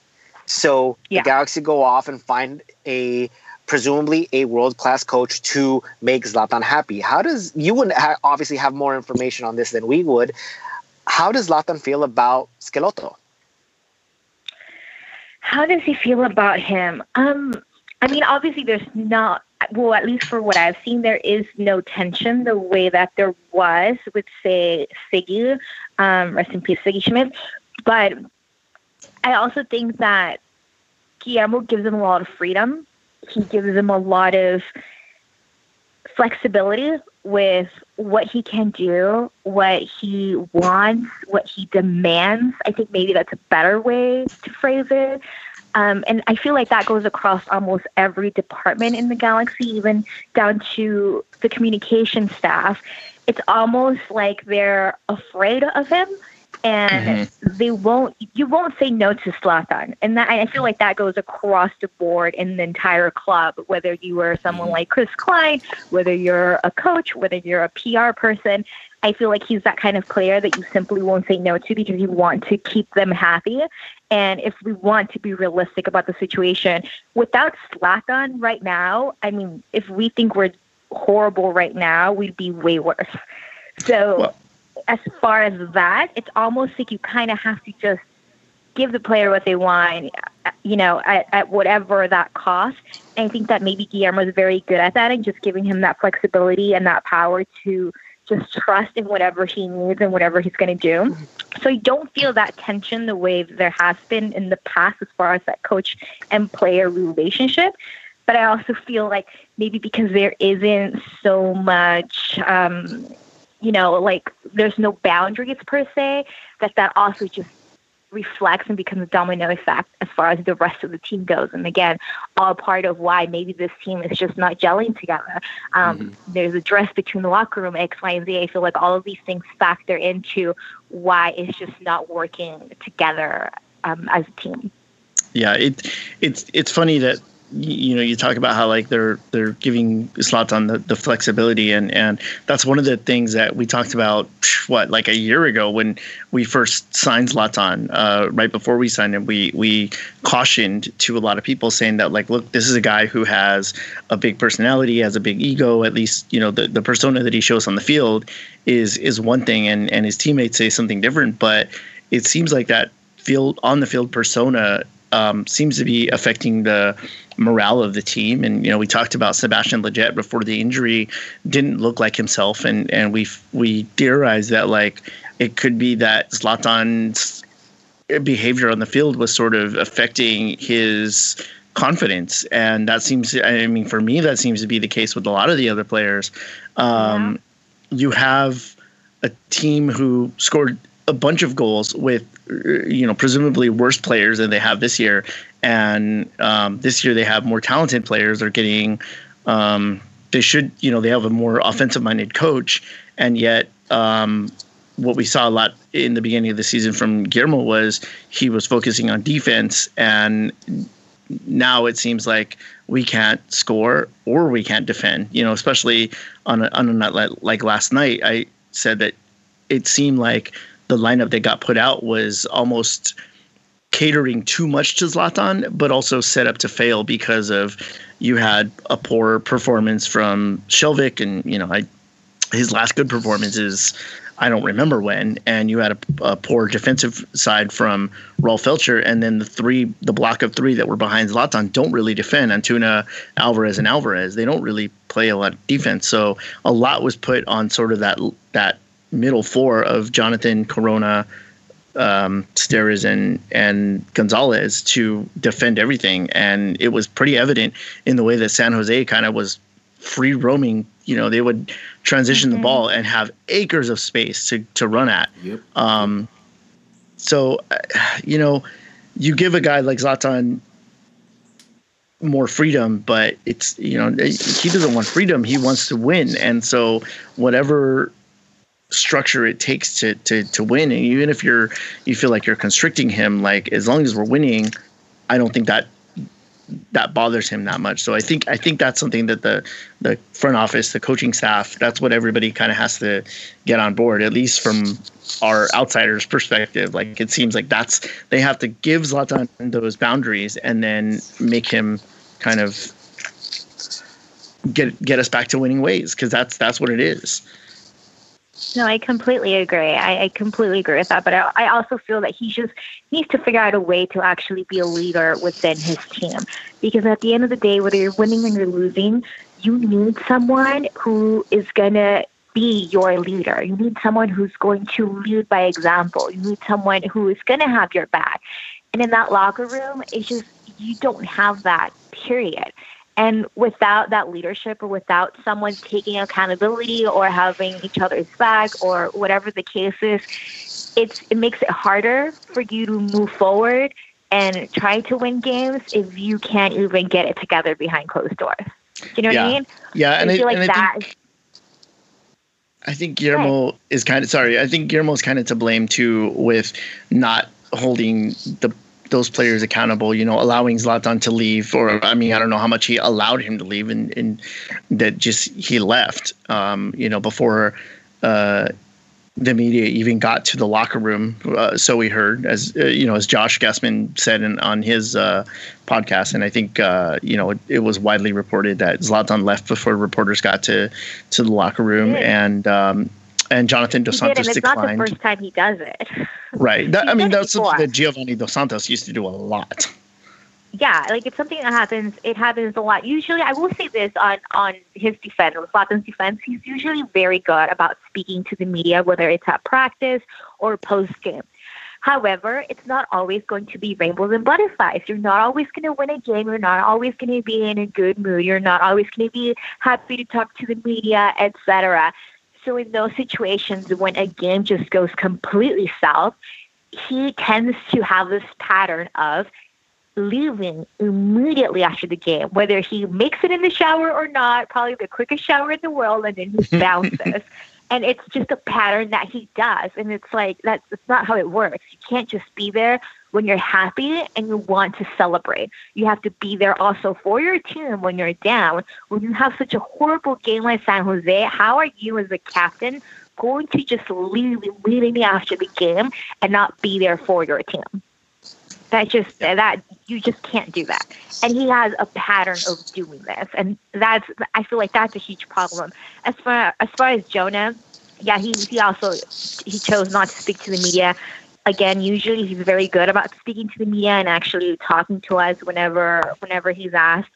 Speaker 3: So yeah. the Galaxy go off and find a presumably a world class coach to make Zlatan happy. How does you would ha- obviously have more information on this than we would? How does Zlatan feel about Schelotto?
Speaker 4: How does he feel about him? Um, I mean, obviously, there's not. Well, at least for what I've seen, there is no tension the way that there was with, say, Sigi, um, rest in peace, Sigi Schmid. But I also think that Guillermo gives him a lot of freedom he gives them a lot of flexibility with what he can do, what he wants, what he demands. I think maybe that's a better way to phrase it. Um, and I feel like that goes across almost every department in the galaxy, even down to the communication staff. It's almost like they're afraid of him and mm-hmm. they won't you won't say no to Zlatan. And that I feel like that goes across the board in the entire club, whether you are someone mm-hmm. like Chris Klein, whether you're a coach, whether you're a PR person. I feel like he's that kind of player that you simply won't say no to because you want to keep them happy. And if we want to be realistic about the situation, without Zlatan right now, I mean, if we think we're horrible right now, we'd be way worse. So well, as far as that, it's almost like you kind of have to just give the player what they want, you know, at, at whatever that cost. And I think that maybe Guillermo is very good at that and just giving him that flexibility and that power to just trust in whatever he needs and whatever he's going to do. So you don't feel that tension the way there has been in the past as far as that coach and player relationship. But I also feel like maybe because there isn't so much, um, you know, like there's no boundaries per se, that that also just reflects and becomes a domino effect as far as the rest of the team goes. And again, all part of why maybe this team is just not gelling together. Um, mm-hmm. There's a dress between the locker room, X, Y, and Z. I feel like all of these things factor into why it's just not working together um, as a team.
Speaker 2: Yeah, it it's it's funny that you know you talk about how like they're they're giving Zlatan the, the flexibility and and that's one of the things that we talked about what like a year ago when we first signed Zlatan uh, right before we signed him we we cautioned to a lot of people saying that like look this is a guy who has a big personality has a big ego at least you know the, the persona that he shows on the field is is one thing and and his teammates say something different but it seems like that field on the field persona um, seems to be affecting the morale of the team. And you know, we talked about Sebastian Lletget before the injury didn't look like himself, and and we we theorized that like it could be that Zlatan's behavior on the field was sort of affecting his confidence and that seems i mean for me that seems to be the case with a lot of the other players um, yeah. you have a team who scored a bunch of goals with you know presumably worse players than they have this year. And um, this year they have more talented players. They're getting um, they should you know they have a more offensive minded coach. And yet um, what we saw a lot in the beginning of the season from Guillermo was he was focusing on defense. And now it seems like we can't score or we can't defend. You know especially on a, on a night like last night I said that it seemed like the lineup that got put out was almost catering too much to Zlatan, but also set up to fail because of you had a poor performance from Skjelvik, and you know, I his last good performance is I don't remember when, and you had a, a poor defensive side from Rolf Feltscher, and then the three, the block of three that were behind Zlatan don't really defend. Antuna, Alvarez, and Alvarez, they don't really play a lot of defense. So a lot was put on sort of that that middle four of Jonathan Corona, um, Steres, and and Gonzalez to defend everything, and it was pretty evident in the way that San Jose kind of was free roaming. You know, they would transition mm-hmm. the ball and have acres of space to to run at. Yep. Um, so, uh, you know, you give a guy like Zlatan more freedom, but it's you know he doesn't want freedom. He wants to win, and so whatever structure it takes to to to win. And even if you're you feel like you're constricting him, like as long as we're winning, I don't think that that bothers him that much. So I think I think that's something that the the front office, the coaching staff, that's what everybody kind of has to get on board, at least from our outsiders' perspective. Like it seems like that's they have to give Zlatan those boundaries and then make him kind of get get us back to winning ways because that's that's what it is.
Speaker 4: No, I completely agree. I, I completely agree with that. But I, I also feel that he just needs to figure out a way to actually be a leader within his team. Because at the end of the day, whether you're winning or you're losing, you need someone who is going to be your leader. You need someone who's going to lead by example. You need someone who is going to have your back. And in that locker room, it's just, you don't have that, period. And without that leadership or without someone taking accountability or having each other's back or whatever the case is, it's it makes it harder for you to move forward and try to win games if you can't even get it together behind closed doors. Do you know
Speaker 2: yeah.
Speaker 4: what I mean?
Speaker 2: Yeah, and
Speaker 4: I feel
Speaker 2: I,
Speaker 4: like that
Speaker 2: think I think Guillermo is kind of sorry. I think Guillermo's kind of to blame too with not holding the those players accountable. You know, allowing Zlatan to leave, or I mean, I don't know how much he allowed him to leave, and, and that just he left. Um, you know, before uh, the media even got to the locker room. Uh, so we heard, as uh, you know, as Josh Guessman said in, on his uh, podcast, and I think uh, you know it, it, was widely reported that Zlatan left before reporters got to to the locker room, and um, and Jonathan Dos Santos
Speaker 4: did, and it's
Speaker 2: declined.
Speaker 4: not the first time he does it.
Speaker 2: Right. That, I mean, that's
Speaker 4: before.
Speaker 2: something that Giovanni Dos Santos used to do a lot.
Speaker 4: Yeah, like it's something that happens. It happens a lot. Usually, I will say this on on his defense, on Zlatan's defense, he's usually very good about speaking to the media, whether it's at practice or post game. However, it's not always going to be rainbows and butterflies. You're not always going to win a game. You're not always going to be in a good mood. You're not always going to be happy to talk to the media, etc. So in those situations, when a game just goes completely south, he tends to have this pattern of leaving immediately after the game, whether he makes it in the shower or not, probably the quickest shower in the world, and then he bounces. and it's just a pattern that he does. And it's like that's, that's not how it works. You can't just be there when you're happy and you want to celebrate. You have to be there also for your team when you're down. When you have such a horrible game like San Jose, how are you as a captain going to just leave immediately after the game and not be there for your team? That just that you just can't do that. And he has a pattern of doing this, and that's I feel like that's a huge problem. As far as far as Jonah, yeah, he he also he chose not to speak to the media. Again, usually he's very good about speaking to the media and actually talking to us whenever whenever he's asked.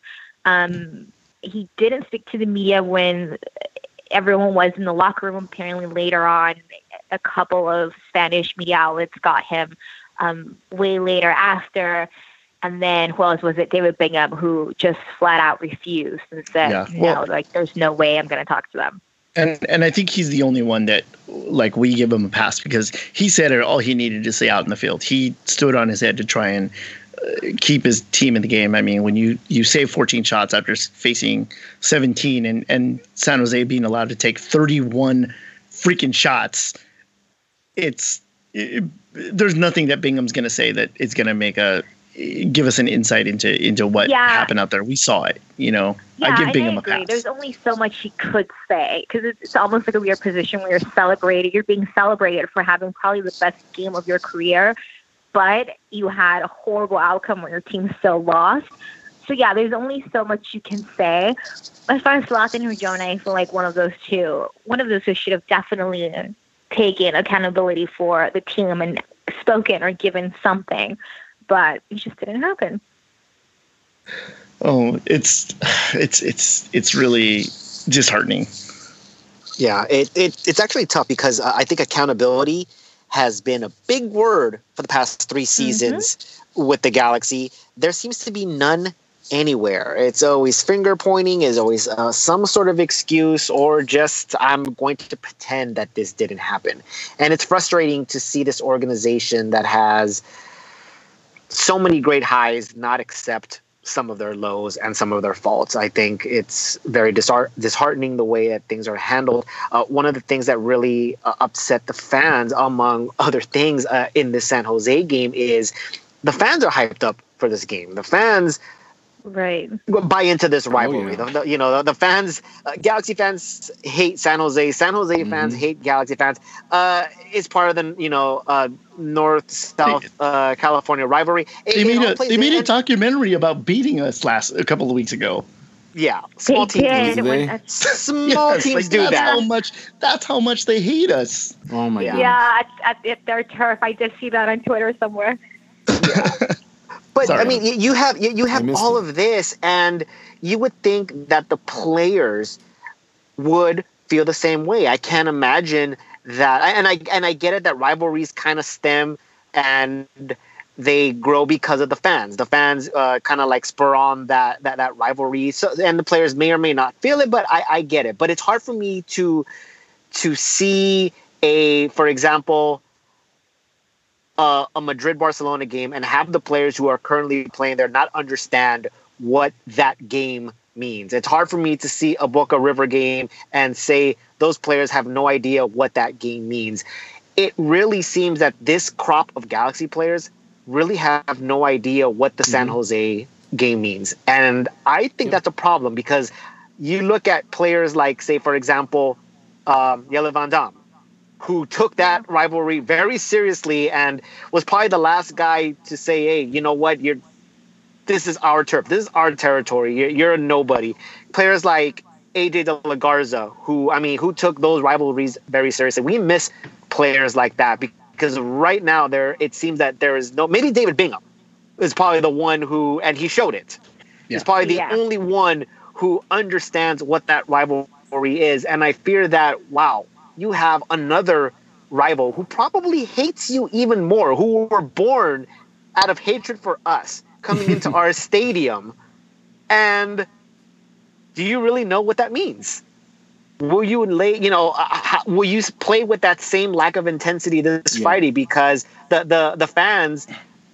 Speaker 4: Um, he didn't speak to the media when everyone was in the locker room. Apparently, later on, a couple of Spanish media outlets got him um, way later after. And then who else was it? David Bingham, who just flat out refused and said,
Speaker 2: Yeah.
Speaker 4: "No,
Speaker 2: Well-
Speaker 4: like there's no way I'm going to talk to them."
Speaker 2: And and I think he's the only one that like we give him a pass because he said it all he needed to say out in the field. He stood on his head to try and uh, keep his team in the game. I mean, when you you save 14 shots after facing 17 and and San Jose being allowed to take 31 freaking shots, it's it, there's nothing that Bingham's going to say that is going to make a give us an insight into into what
Speaker 4: Yeah.
Speaker 2: happened out there. We saw it, you know.
Speaker 4: Yeah,
Speaker 2: I give Bingham
Speaker 4: I
Speaker 2: a
Speaker 4: agree.
Speaker 2: pass.
Speaker 4: There's only so much he could say because it's, it's almost like a weird position where you're celebrated. You're being celebrated for having probably the best game of your career, but you had a horrible outcome where your team still lost. So yeah, there's only so much you can say. As far as Zlatan or Jonah, I feel like one of those two, one of those two should have definitely taken accountability for the team and spoken or given something, but it just didn't happen.
Speaker 2: Oh, it's it's it's it's really disheartening.
Speaker 3: Yeah, it, it it's actually tough because uh, I think accountability has been a big word for the past three seasons with the Galaxy. There seems to be none anywhere. It's always finger pointing, is always uh, some sort of excuse, or just I'm going to pretend that this didn't happen. And it's frustrating to see this organization that has so many great highs not accept some of their lows and some of their faults. I think it's very disheart- disheartening the way that things are handled. Uh, one of the things that really uh, upset the fans, among other things, uh, in the San Jose game is the fans are hyped up for this game. The fans
Speaker 4: Right.
Speaker 3: buy into this rivalry.
Speaker 1: yeah.
Speaker 3: the, the- you know, the, the fans, uh, Galaxy fans hate San Jose. San Jose fans hate Galaxy fans. Uh, it's part of the you know uh, North South uh, California rivalry. It-
Speaker 2: They made a they made a documentary about beating us last a couple of weeks ago.
Speaker 3: Yeah,
Speaker 4: They
Speaker 3: small teams.
Speaker 4: did.
Speaker 1: Did they?
Speaker 3: Small
Speaker 2: Yes,
Speaker 3: teams
Speaker 2: like,
Speaker 3: do
Speaker 2: that's
Speaker 3: that.
Speaker 2: How much? That's how much they hate us.
Speaker 1: Oh my god.
Speaker 4: Yeah, at, at, at their turf. I did see that on Twitter somewhere.
Speaker 3: But
Speaker 2: Sorry.
Speaker 3: I mean, you- have you, you have all
Speaker 1: it.
Speaker 3: of this, and you would think that the players would feel the same way. I can't imagine that, and I and I get it that rivalries kind of stem and they grow because of the fans. The fans uh, kind of like spur on that that that rivalry. So and the players may or may not feel it, but I, I get it. But it's hard for me to to see a, for example, uh, a Madrid Barcelona game and have the players who are currently playing there not understand what that game means. It's hard for me to see a Boca River game and say those players have no idea what that game means. It really seems that this crop of Galaxy players really have no idea what the mm-hmm. San Jose game means. And I think yep. that's a problem because you look at players like, say, for example, um, Jelle Van Damme, who took that rivalry very seriously and was probably the last guy to say, "Hey, you know what? You're this is our turf. This is our territory. You're, you're a nobody." Players like AJ De La Garza, who I mean, who took those rivalries very seriously. We miss players like that because right now there it seems that there is no. Maybe David Bingham is probably the one who, and he showed it. Yeah. He's probably the yeah. only one who understands what that rivalry is, and I fear that wow, you have another rival who probably hates you even more, who were born out of hatred for us coming into our stadium. And do you really know what that means? Will you lay, you know, uh, how, will you play with that same lack of intensity this yeah. Friday? Because the the the fans,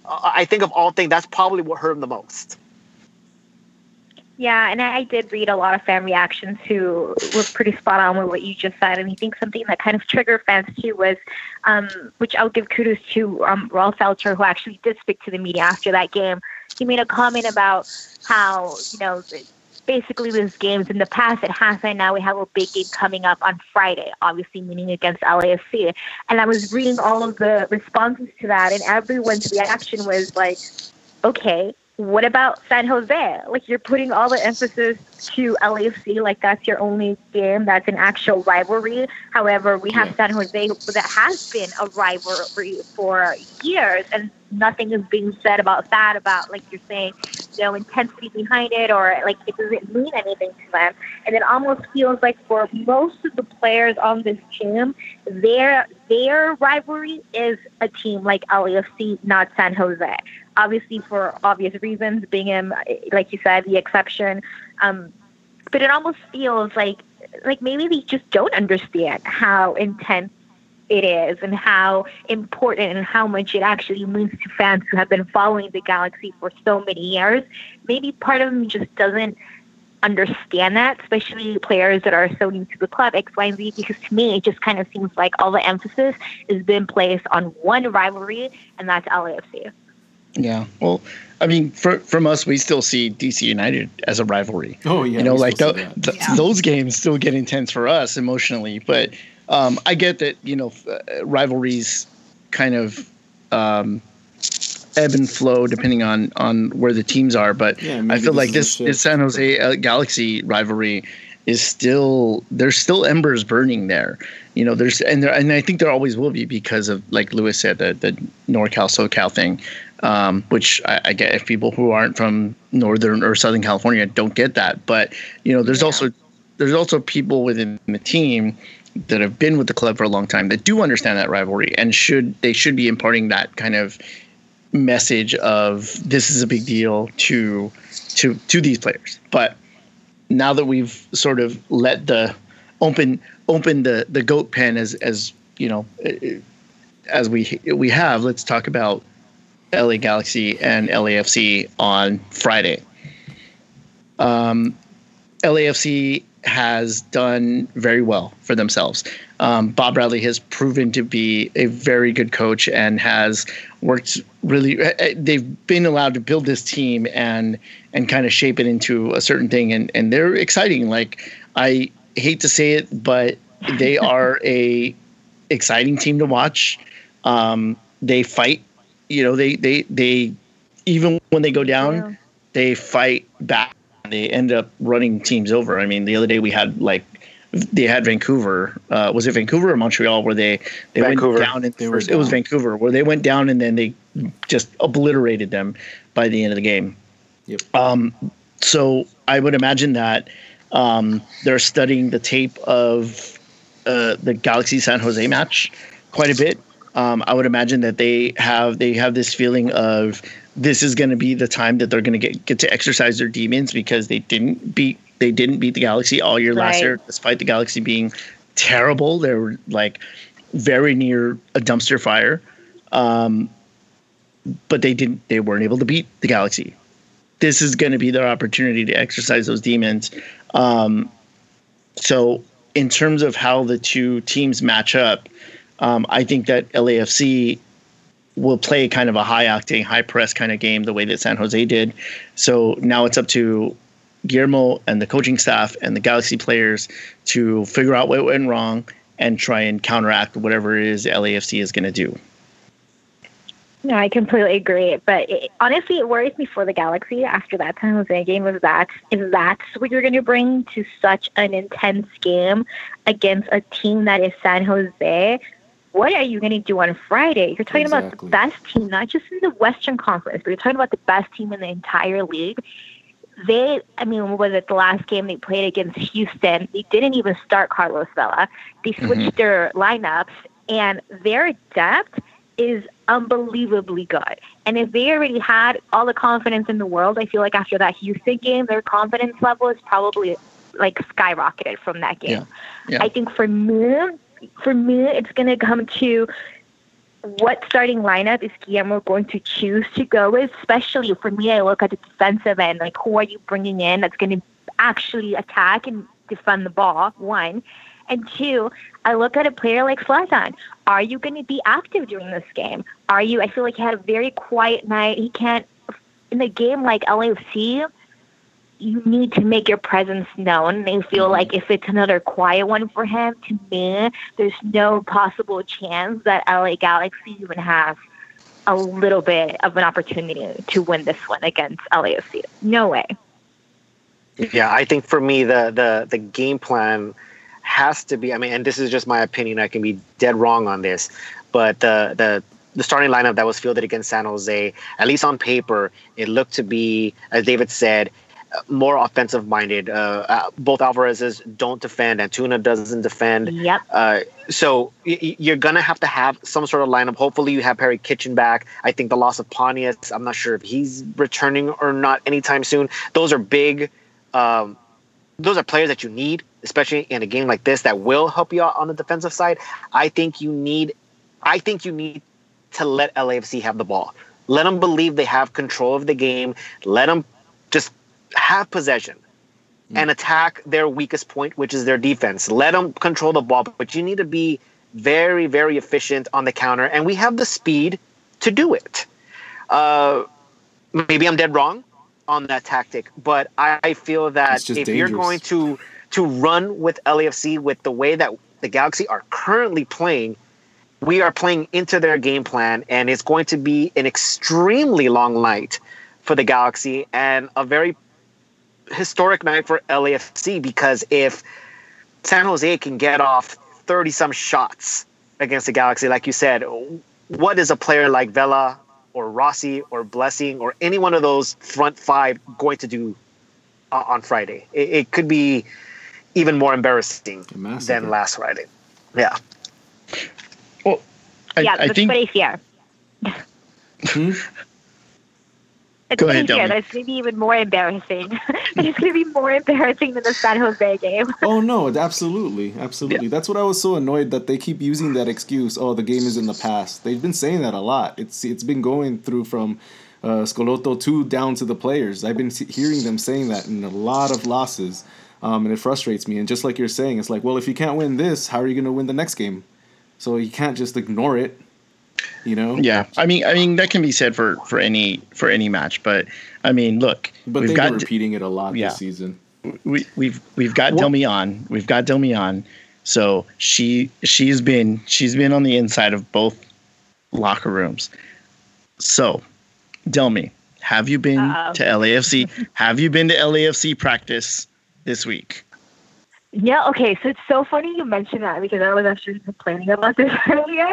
Speaker 3: uh, I think of all things, that's probably what hurt them the most.
Speaker 4: Yeah, and I, did read a lot of fan reactions who were pretty spot on with what you just said. And I think something that kind of triggered fans too was, um, which I'll give kudos to um, Rolf who actually did speak to the media after that game. He made a comment about how, you know, basically these games in the past it hasn't. Now we have a big game coming up on Friday, obviously meaning against LAFC. And I was reading all of the responses to that, and everyone's reaction was like, okay, what about San Jose? Like you're putting all the emphasis to LAFC, like that's your only game that's an actual rivalry. However, we have San Jose that has been a rivalry for years, and nothing is being said about that. About like you're saying, you know, intensity behind it, or like it doesn't mean anything to them. And it almost feels like for most of the players on this team, their their rivalry is a team like LAFC, not San Jose obviously for obvious reasons, Bingham, like you said, the exception. Um, but it almost feels like like maybe they just don't understand how intense it is and how important and how much it actually means to fans who have been following the Galaxy for so many years. Maybe part of them just doesn't understand that, especially players that are so new to the club, X, Y, and Z, because to me it just kind of seems like all the emphasis has been placed on one rivalry, and that's LAFC.
Speaker 2: Yeah. Well, I mean, for, from us, we still see DC United as a rivalry.
Speaker 1: Oh yeah.
Speaker 2: You know, like the, the, yeah. those games still get intense for us emotionally, but um, I get that you know uh, rivalries kind of um, ebb and flow depending on on where the teams are. But yeah, I feel like this this San Jose uh, Galaxy rivalry is still there's still embers burning there. You know, there's and there and I think there always will be because of like Lewis said the the NorCal SoCal thing um, which I, I, get if people who aren't from northern or southern California don't get that. But you know, there's yeah. also there's also people within the team that have been with the club for a long time that do understand that rivalry and should they should be imparting that kind of message of this is a big deal to to to these players. But now that we've sort of let the open open the the goat pen as as you know as we we have, let's talk about LA Galaxy and LAFC on Friday. Um, LAFC has done very well for themselves. Um, Bob Bradley has proven to be a very good coach and has worked really. Eh, eh, they've been allowed to build this team and and kind of shape it into a certain thing, and and they're exciting. Like I hate to say it, but they are a exciting team to watch. Um, they fight you know they they they even when they go down, yeah. they fight back. They end up running teams over. I mean, the other day we had like they had Vancouver. Uh, was it Vancouver or Montreal where they they Vancouver. went down and they first, down. it was Vancouver where they went down and then they just obliterated them by the end of the game. Yep. Um, so I would imagine that um, they're studying the tape of uh, the Galaxy San Jose match quite a bit Um, I would imagine that they have they have this feeling of this is going to be the time that they're going to get get to exercise their demons because they didn't beat they didn't beat the Galaxy all year last year, despite the Galaxy being terrible. They were like very near a dumpster fire, um, but they didn't. They weren't able to beat the Galaxy. This is going to be their opportunity to exercise those demons. Um, so, in terms of how the two teams match up, um, I think that LAFC will play kind of a high octane, high press kind of game the way that San Jose did. So now it's up to Guillermo and the coaching staff and the Galaxy players to figure out what went wrong and try and counteract whatever it is LAFC is going to do.
Speaker 4: No, I completely agree. But it, honestly, it worries me for the Galaxy after that San Jose game. Is that is that what you're going to bring to such an intense game against a team that is San Jose? What are you going to do on Friday? You're talking about the best team, not just in the Western Conference, but you're talking about the best team in the entire league. They, I mean, was it the last game they played against Houston? They didn't even start Carlos Vela. They mm-hmm. switched their lineups, and their depth is unbelievably good. And if they already had all the confidence in the world, I feel like after that Houston game, their confidence level is probably like skyrocketed from that game.
Speaker 2: Yeah. Yeah.
Speaker 4: I think for me, for me, it's going to come to what starting lineup is Guillermo going to choose to go with. Especially for me, I look at the defensive end. Like, who are you bringing in that's going to actually attack and defend the ball? One. And two, I look at a player like Zlatan. Are you going to be active during this game? Are you? I feel like he had a very quiet night. He can't. In a game like LAFC, you need to make your presence known. And I feel mm-hmm. like if it's another quiet one for him, to me, there's no possible chance that LA Galaxy even has a little bit of an opportunity to win this one against LAFC. No way.
Speaker 3: Yeah, I think for me the the the game plan has to be. I mean, and this is just my opinion. I can be dead wrong on this, but the the the starting lineup that was fielded against San Jose, at least on paper, it looked to be, as David said, more offensive minded. Uh, uh, both Alvarez's don't defend, and Tuna doesn't defend.
Speaker 4: Yep.
Speaker 3: Uh, so y- you're gonna have to have some sort of lineup. Hopefully, you have Perry Kitchen back. I think the loss of Pontius. I'm not sure if he's returning or not anytime soon. Those are big. Um, those are players that you need, especially in a game like this, that will help you out on the defensive side. I think you need. I think you need to let LAFC have the ball. Let them believe they have control of the game. Let them just have possession and attack their weakest point, which is their defense. Let them control the ball, but you need to be very, very efficient on the counter, and we have the speed to do it. Uh, maybe I'm dead wrong on that tactic, but I, feel that if you're going to to run with LAFC with the way that the Galaxy are currently playing, we are playing into their game plan, and it's going to be an extremely long night for the Galaxy and a very historic night for LAFC because if San Jose can get off 30 some shots against the Galaxy, like you said, what is a player like Vela or Rossi or Blessing or any one of those front five going to do uh, on Friday? It, it could be even more embarrassing than last Friday. Yeah.
Speaker 2: Well, I,
Speaker 4: yeah,
Speaker 2: I
Speaker 4: that's
Speaker 2: think
Speaker 4: what I fear.
Speaker 1: Hmm?
Speaker 4: It's
Speaker 2: Go
Speaker 4: I
Speaker 2: ahead,
Speaker 4: fear.
Speaker 2: Delmy.
Speaker 4: That's going to be even more embarrassing. it's going to be more embarrassing than the San Jose game.
Speaker 1: Oh no, it- absolutely, absolutely. That's what I was so annoyed that they keep using that excuse. Oh, the game is in the past. They've been saying that a lot. It's it's been going through from uh, Schelotto two down to the players. I've been hearing them saying that in a lot of losses, um, and it frustrates me. And just like you're saying, it's like, well, if you can't win this, how are you going to win the next game? So you can't just ignore it. You know.
Speaker 2: yeah. I mean, I mean that can be said for for any for any match, but I mean, look,
Speaker 1: But
Speaker 2: we've
Speaker 1: they've
Speaker 2: got
Speaker 1: been repeating it a lot
Speaker 2: Yeah.
Speaker 1: this season.
Speaker 2: we, we've we've got
Speaker 3: What-
Speaker 2: Delmy on. We've got Delmy on. So she she's been she's been on the inside of both locker rooms. So, Delmy, have you been
Speaker 4: Uh-oh.
Speaker 2: to LAFC? have you been to LAFC practice this week?
Speaker 4: Yeah, okay. So it's so funny you mentioned that because I was actually complaining about this earlier.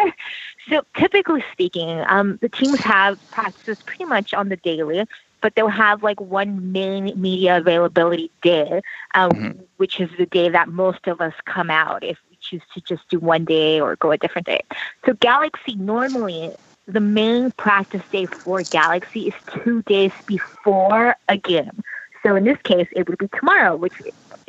Speaker 4: So typically speaking, um, the teams have practices pretty much on the daily, but they'll have like one main media availability day, um,
Speaker 2: Mhm.
Speaker 4: which is the day that most of us come out if we choose to just do one day or go a different day. So Galaxy normally the main practice day for Galaxy is two days before a game. So in this case, it would be tomorrow, which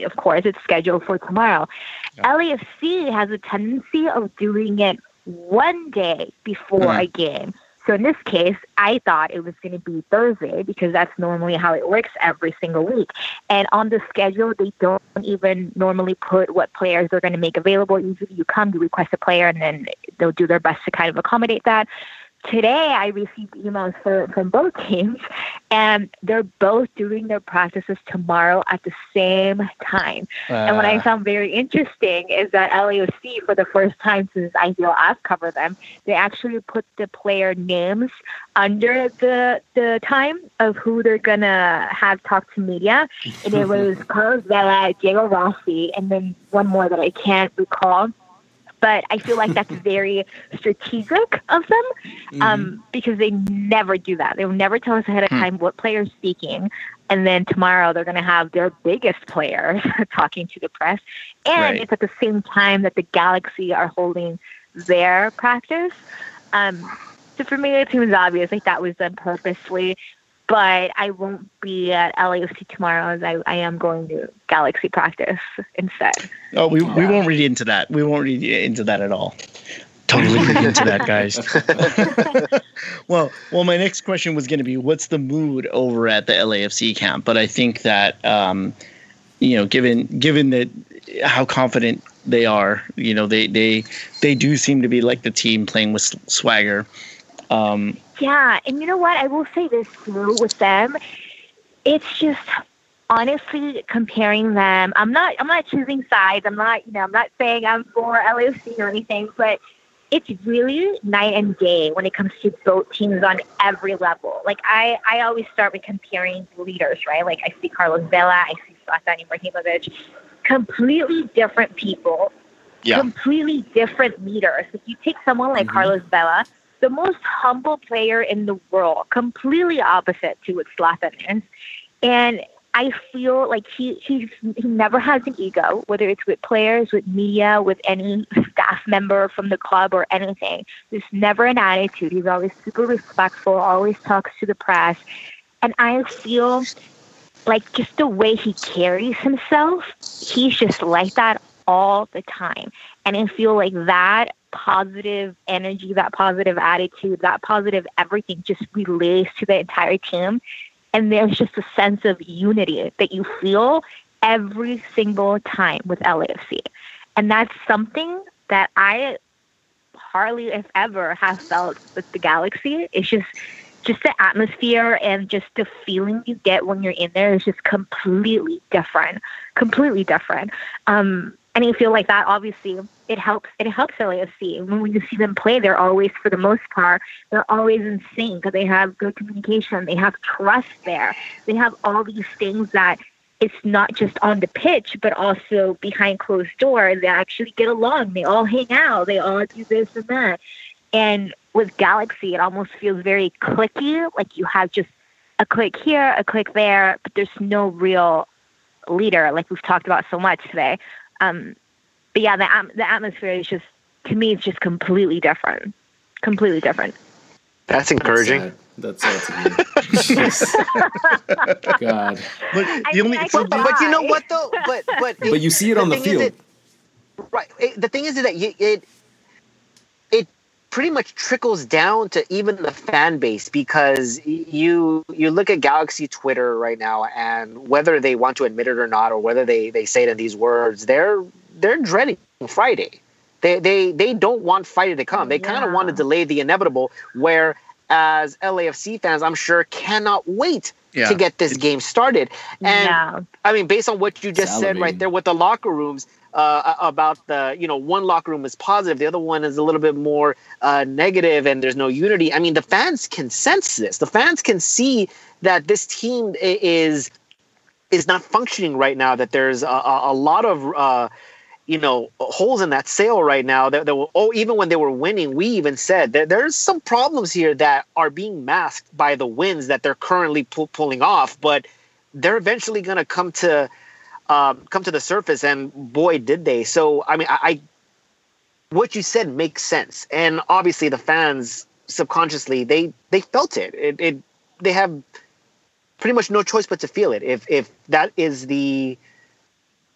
Speaker 4: of course it's scheduled for tomorrow. Yeah. LAFC has a tendency of doing it one day before mm-hmm. a game. So in this case, I thought it was going to be Thursday because that's normally how it works every single week. And on the schedule, they don't even normally put what players they're going to make available. Usually you come, you request a player, and then they'll do their best to kind of accommodate that today I received emails for, from both teams, and they're both doing their practices tomorrow at the same time. Uh, and what I ah. found very interesting is that LAFC, for the first time since I feel I've covered them, they actually put the player names under the the time of who they're gonna have talk to media, and it was Carlos Vela, Diego Rossi, and then one more that I can't recall but I feel like that's very strategic of them um, mm-hmm. because they never do that. They will never tell us ahead of hmm. time what player is speaking. And then tomorrow they're going to have their biggest players talking to the press. And right. it's at the same time that the Galaxy are holding their practice. Um, so for me, it seems obvious like that was done purposely but I won't be at LAFC tomorrow as I, I am going to Galaxy practice instead.
Speaker 2: Oh, we, we won't read into that. We won't read into that at all. Totally read into that, guys. well, well, my next question was going to be, what's the mood over at the LAFC camp? But I think that, um, you know, given given that how confident they are, you know, they they they do seem to be like the team playing with swagger. Um,
Speaker 4: yeah, and you know what? I will say this too with them. It's just honestly comparing them. I'm not. I'm not choosing sides. I'm not. You know. I'm not saying I'm for LAFC or anything, but it's really night and day when it comes to both teams on every level. Like I, I always start with comparing leaders, right? Like I see Carlos Vela, I see Zlatan Ibrahimovic, completely different people, yeah. completely different leaders. If you take someone like mm-hmm. Carlos Vela, the most humble player in the world, completely opposite to what Zlatan is. And I feel like he he's, he never has an ego, whether it's with players, with media, with any staff member from the club or anything. There's never an attitude. He's always super respectful, always talks to the press. And I feel like just the way he carries himself, he's just like that all the time. And I feel like that positive energy, that positive attitude, that positive everything just relays to the entire team. And there's just a sense of unity that you feel every single time with LAFC. And that's something that I hardly, if ever, have felt with the Galaxy. It's just just the atmosphere and just the feeling you get when you're in there is just completely different. Completely different. Um, feel like that obviously it helps it helps LAFC. When you see them play, they're always for the most part, they're always in sync. They have good communication, they have trust there. They have all these things that it's not just on the pitch, but also behind closed doors. They actually get along. They all hang out. They all do this and that. And with Galaxy, it almost feels very clicky. Like you have just a click here, a click there, but there's no real leader, like we've talked about so much today. Um, but yeah, the the atmosphere is just to me, it's just completely different, completely different.
Speaker 3: That's encouraging.
Speaker 1: That's sad. That's sad God.
Speaker 3: But the only, but, but, you know what though? But but
Speaker 1: but you see it on the field,
Speaker 3: it, right? It, the thing is that you, it it pretty much trickles down to even the fan base because you you look at Galaxy Twitter right now, and whether they want to admit it or not, or whether they they say it in these words, they're they're dreading Friday. They they they don't want Friday to come. They kind of want to delay the inevitable. Where as LAFC fans, I'm sure cannot wait yeah. to get this game started. And yeah. I mean, based on what you just said right there with the locker rooms, uh, about the you know one locker room is positive, the other one is a little bit more uh, negative, and there's no unity. I mean, the fans can sense this. The fans can see that this team is is not functioning right now. That there's a, a lot of uh, you know holes in that sail right now that, that were, oh even when they were winning we even said that there's some problems here that are being masked by the wins that they're currently pu- pulling off but they're eventually going to come to um, come to the surface and boy did they so i mean I, I what you said makes sense, and obviously the fans subconsciously they they felt it. It, it they have pretty much no choice but to feel it. If if that is the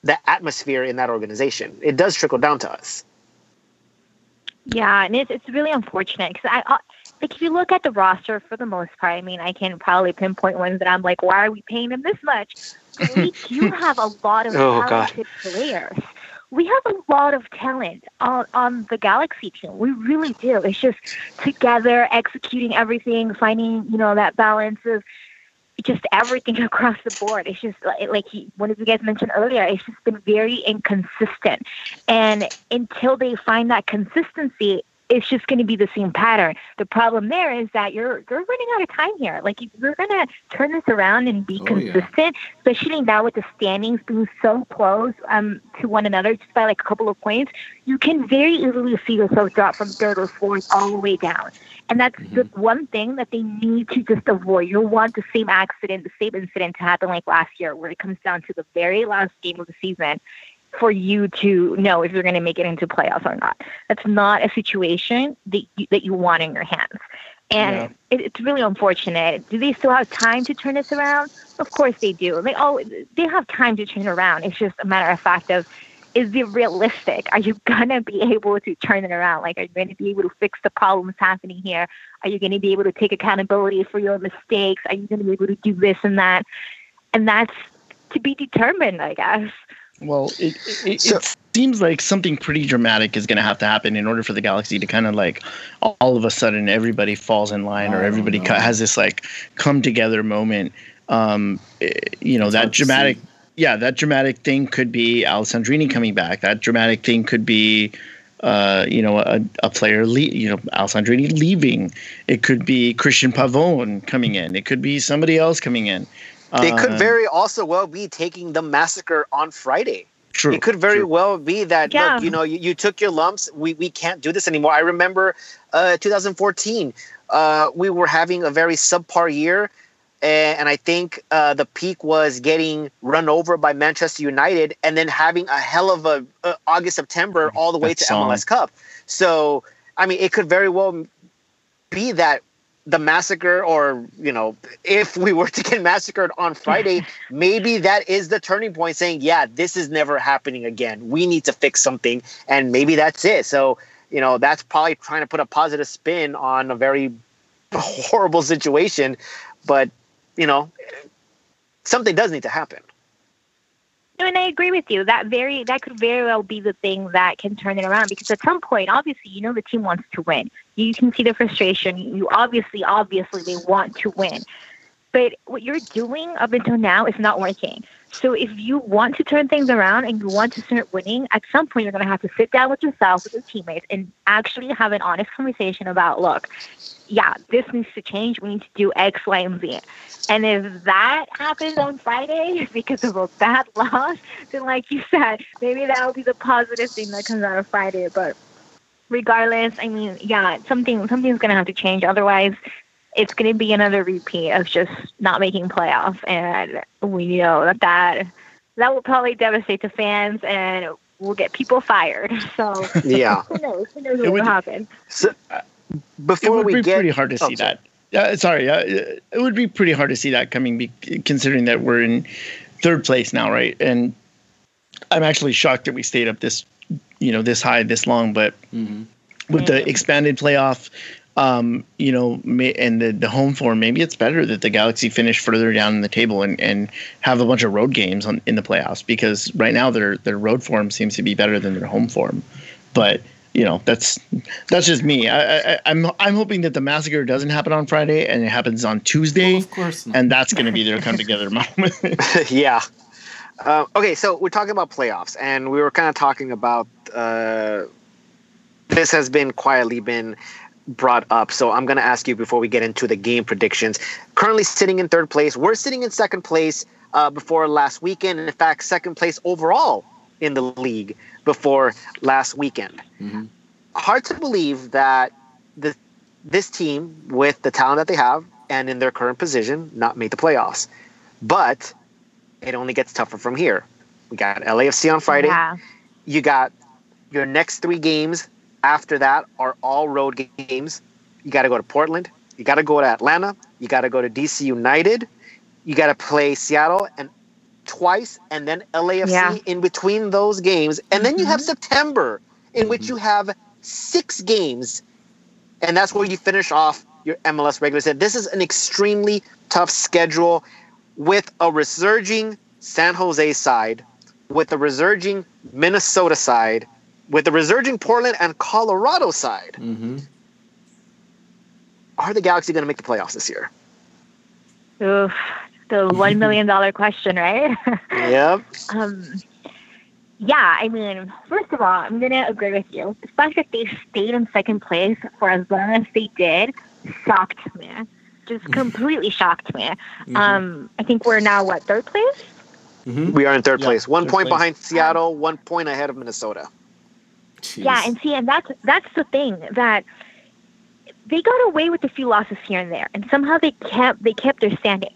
Speaker 3: the atmosphere in that organization, it does trickle down to us.
Speaker 4: Yeah, and it's it's really unfortunate because I, like if you look at the roster for the most part. I mean, I can probably pinpoint ones that I'm like, why are we paying them this much? We do have a lot of
Speaker 3: Oh, God.
Speaker 4: talented players. We have a lot of talent on on the Galaxy team. We really do. It's just together executing everything, finding you know that balance of just everything across the board. It's just like, like he, one of you guys mentioned earlier. It's just been very inconsistent, and until they find that consistency, it's just going to be the same pattern. The problem there is that you're you're running out of time here. Like if you're going to turn this around and be
Speaker 1: Oh, yeah.
Speaker 4: consistent, especially now with the standings being so close um, to one another, just by like a couple of points, you can very easily see yourself drop from third or fourth all the way down. And that's the one thing that they need to just avoid. You don't want the same accident, the same incident to happen like last year, where it comes down to the very last game of the season for you to know if you're going to make it into playoffs or not. That's not a situation that you, that you want in your hands. And
Speaker 2: Yeah.
Speaker 4: it, it's really unfortunate. Do they still have time to turn this around? Of course they do. They oh they have time to turn it around. It's just a matter of fact of is it realistic? Are you gonna be able to turn it around? Like, are you going to be able to fix the problems happening here? Are you going to be able to take accountability for your mistakes? Are you going to be able to do this and that? And that's to be determined, I guess.
Speaker 2: Well, it, it,
Speaker 3: So-
Speaker 2: it seems like something pretty dramatic is going to have to happen in order for the galaxy to kind of like all of a sudden everybody falls in line
Speaker 1: I
Speaker 2: or everybody
Speaker 1: know.
Speaker 2: ca- has this like come together moment. Um, eh, you know
Speaker 1: It's
Speaker 2: that dramatic. Yeah, that dramatic thing could be Alessandrini coming back. That dramatic thing could be, uh, you know, a, a player, le- you know, Alessandrini leaving. It could be Cristian Pavón coming in. It could be somebody else coming in.
Speaker 3: They could
Speaker 2: Um,
Speaker 3: very also well be taking the massacre on Friday.
Speaker 2: true.
Speaker 3: it could very
Speaker 2: true.
Speaker 3: well be that
Speaker 4: Yeah.
Speaker 3: look, you know, you, you took your lumps. We we can't do this anymore. I remember uh, 2014. Uh, we were having a very subpar year, and, and I think uh, the peak was getting run over by Manchester United, and then having a hell of a uh, August September all the way
Speaker 2: That
Speaker 3: to
Speaker 2: song.
Speaker 3: MLS Cup. So I mean, it could very well be that the massacre or you know if we were to get massacred on friday maybe that is the turning point saying yeah this is never happening again we need to fix something and maybe that's it so you know that's probably trying to put a positive spin on a very horrible situation but you know something does need to happen
Speaker 4: No, and I agree with you. That very that could very well be the thing that can turn it around because at some point, obviously, you know the team wants to win. You can see the frustration. You obviously, obviously, they want to win. But what you're doing up until now is not working. So if you want to turn things around and you want to start winning, at some point you're going to have to sit down with yourself, with your teammates, and actually have an honest conversation about, look, yeah, this needs to change. We need to do X, Y, and Z. And if that happens on Friday because of a bad loss, then like you said, maybe that will be the positive thing that comes out of Friday. But regardless, I mean, yeah, something something's gonna have to change. Otherwise, it's gonna be another repeat of just not making playoffs, and we know that that that will probably devastate the fans and we'll get people fired. So
Speaker 3: yeah
Speaker 4: who knows? Who knows
Speaker 2: It
Speaker 4: what
Speaker 2: would-
Speaker 4: will happen?
Speaker 3: so
Speaker 2: it
Speaker 3: before
Speaker 2: would
Speaker 3: we
Speaker 2: be
Speaker 3: get
Speaker 2: pretty hard to
Speaker 3: Oh,
Speaker 2: see
Speaker 3: sorry.
Speaker 2: that. Yeah, sorry. Uh, it would be pretty hard to see that coming, be, considering that we're in third place now, right? And I'm actually shocked that we stayed up this, you know, this high this long. But
Speaker 1: Mm-hmm.
Speaker 2: with the expanded playoff, um, you know, may, and the, the home form, maybe it's better that the Galaxy finish further down in the table and, and have a bunch of road games on, in the playoffs because right now their their road form seems to be better than their home form. But you know, that's that's just me. I, I, I'm I'm hoping that the massacre doesn't happen on Friday and it happens on Tuesday,
Speaker 1: of course not.
Speaker 2: and that's going to be their come together moment.
Speaker 3: yeah. Uh, okay, so we're talking about playoffs, and we were kind of talking about uh, this has been quietly been brought up. So I'm going to ask you before we get into the game predictions. Currently sitting in third place, we're sitting in second place uh, before last weekend. In fact, second place overall in the league before last weekend.
Speaker 1: Mhm.
Speaker 3: Hard to believe that the this team, with the talent that they have and in their current position, not made the playoffs. But it only gets tougher from here. We got LAFC on Friday.
Speaker 4: Yeah.
Speaker 3: You got your next three games after that are all road games. You got to go to Portland. You got to go to Atlanta. You got to go to DC United. You got to play Seattle and twice, and then LAFC
Speaker 4: Yeah.
Speaker 3: in between those games, and then you have
Speaker 4: Mhm.
Speaker 3: September in which you have six games, and that's where you finish off your MLS regular season. This is an extremely tough schedule with a resurging San Jose side, with a resurging Minnesota side, with a resurging Portland and Colorado side.
Speaker 1: Mm-hmm.
Speaker 3: Are the Galaxy going to make the playoffs this year?
Speaker 4: Oof, the one million dollar question, right?
Speaker 3: Yep.
Speaker 4: um, yeah, I mean, first of all, I'm gonna agree with you. The fact that they stayed in second place for as long as they did shocked me. Just completely shocked me.
Speaker 1: Mm-hmm.
Speaker 4: Um, I think we're now what third place.
Speaker 1: mm-hmm.
Speaker 3: We are in third
Speaker 2: Yeah,
Speaker 3: place. One
Speaker 2: third
Speaker 3: point
Speaker 2: place.
Speaker 3: behind Seattle, one point ahead of Minnesota.
Speaker 4: Yeah, and see, and that's that's the thing that they got away with a few losses here and there, and somehow they kept they kept their standing.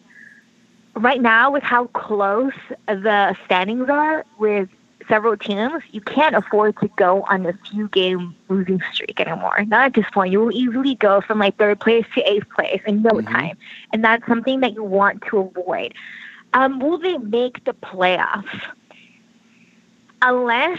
Speaker 4: Right now, with how close the standings are with several teams, you can't afford to go on a few game losing streak anymore. Not at this point. You will easily go from like third place to eighth place in no
Speaker 1: Mhm.
Speaker 4: time, and that's something that you want to avoid. Um, will they make the playoffs? Unless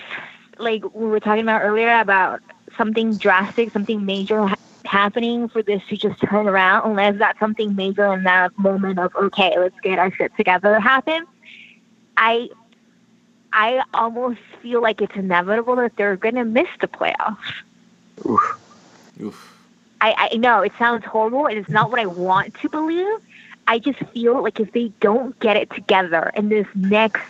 Speaker 4: like we were talking about earlier about something drastic, something major ha- happening for this to just turn around, unless that's something major in that moment of okay, let's get our shit together happen. I I almost feel like it's inevitable that they're gonna miss the playoffs.
Speaker 1: Oof.
Speaker 4: I, I know it sounds horrible and it's not what I want to believe. I just feel like if they don't get it together in this next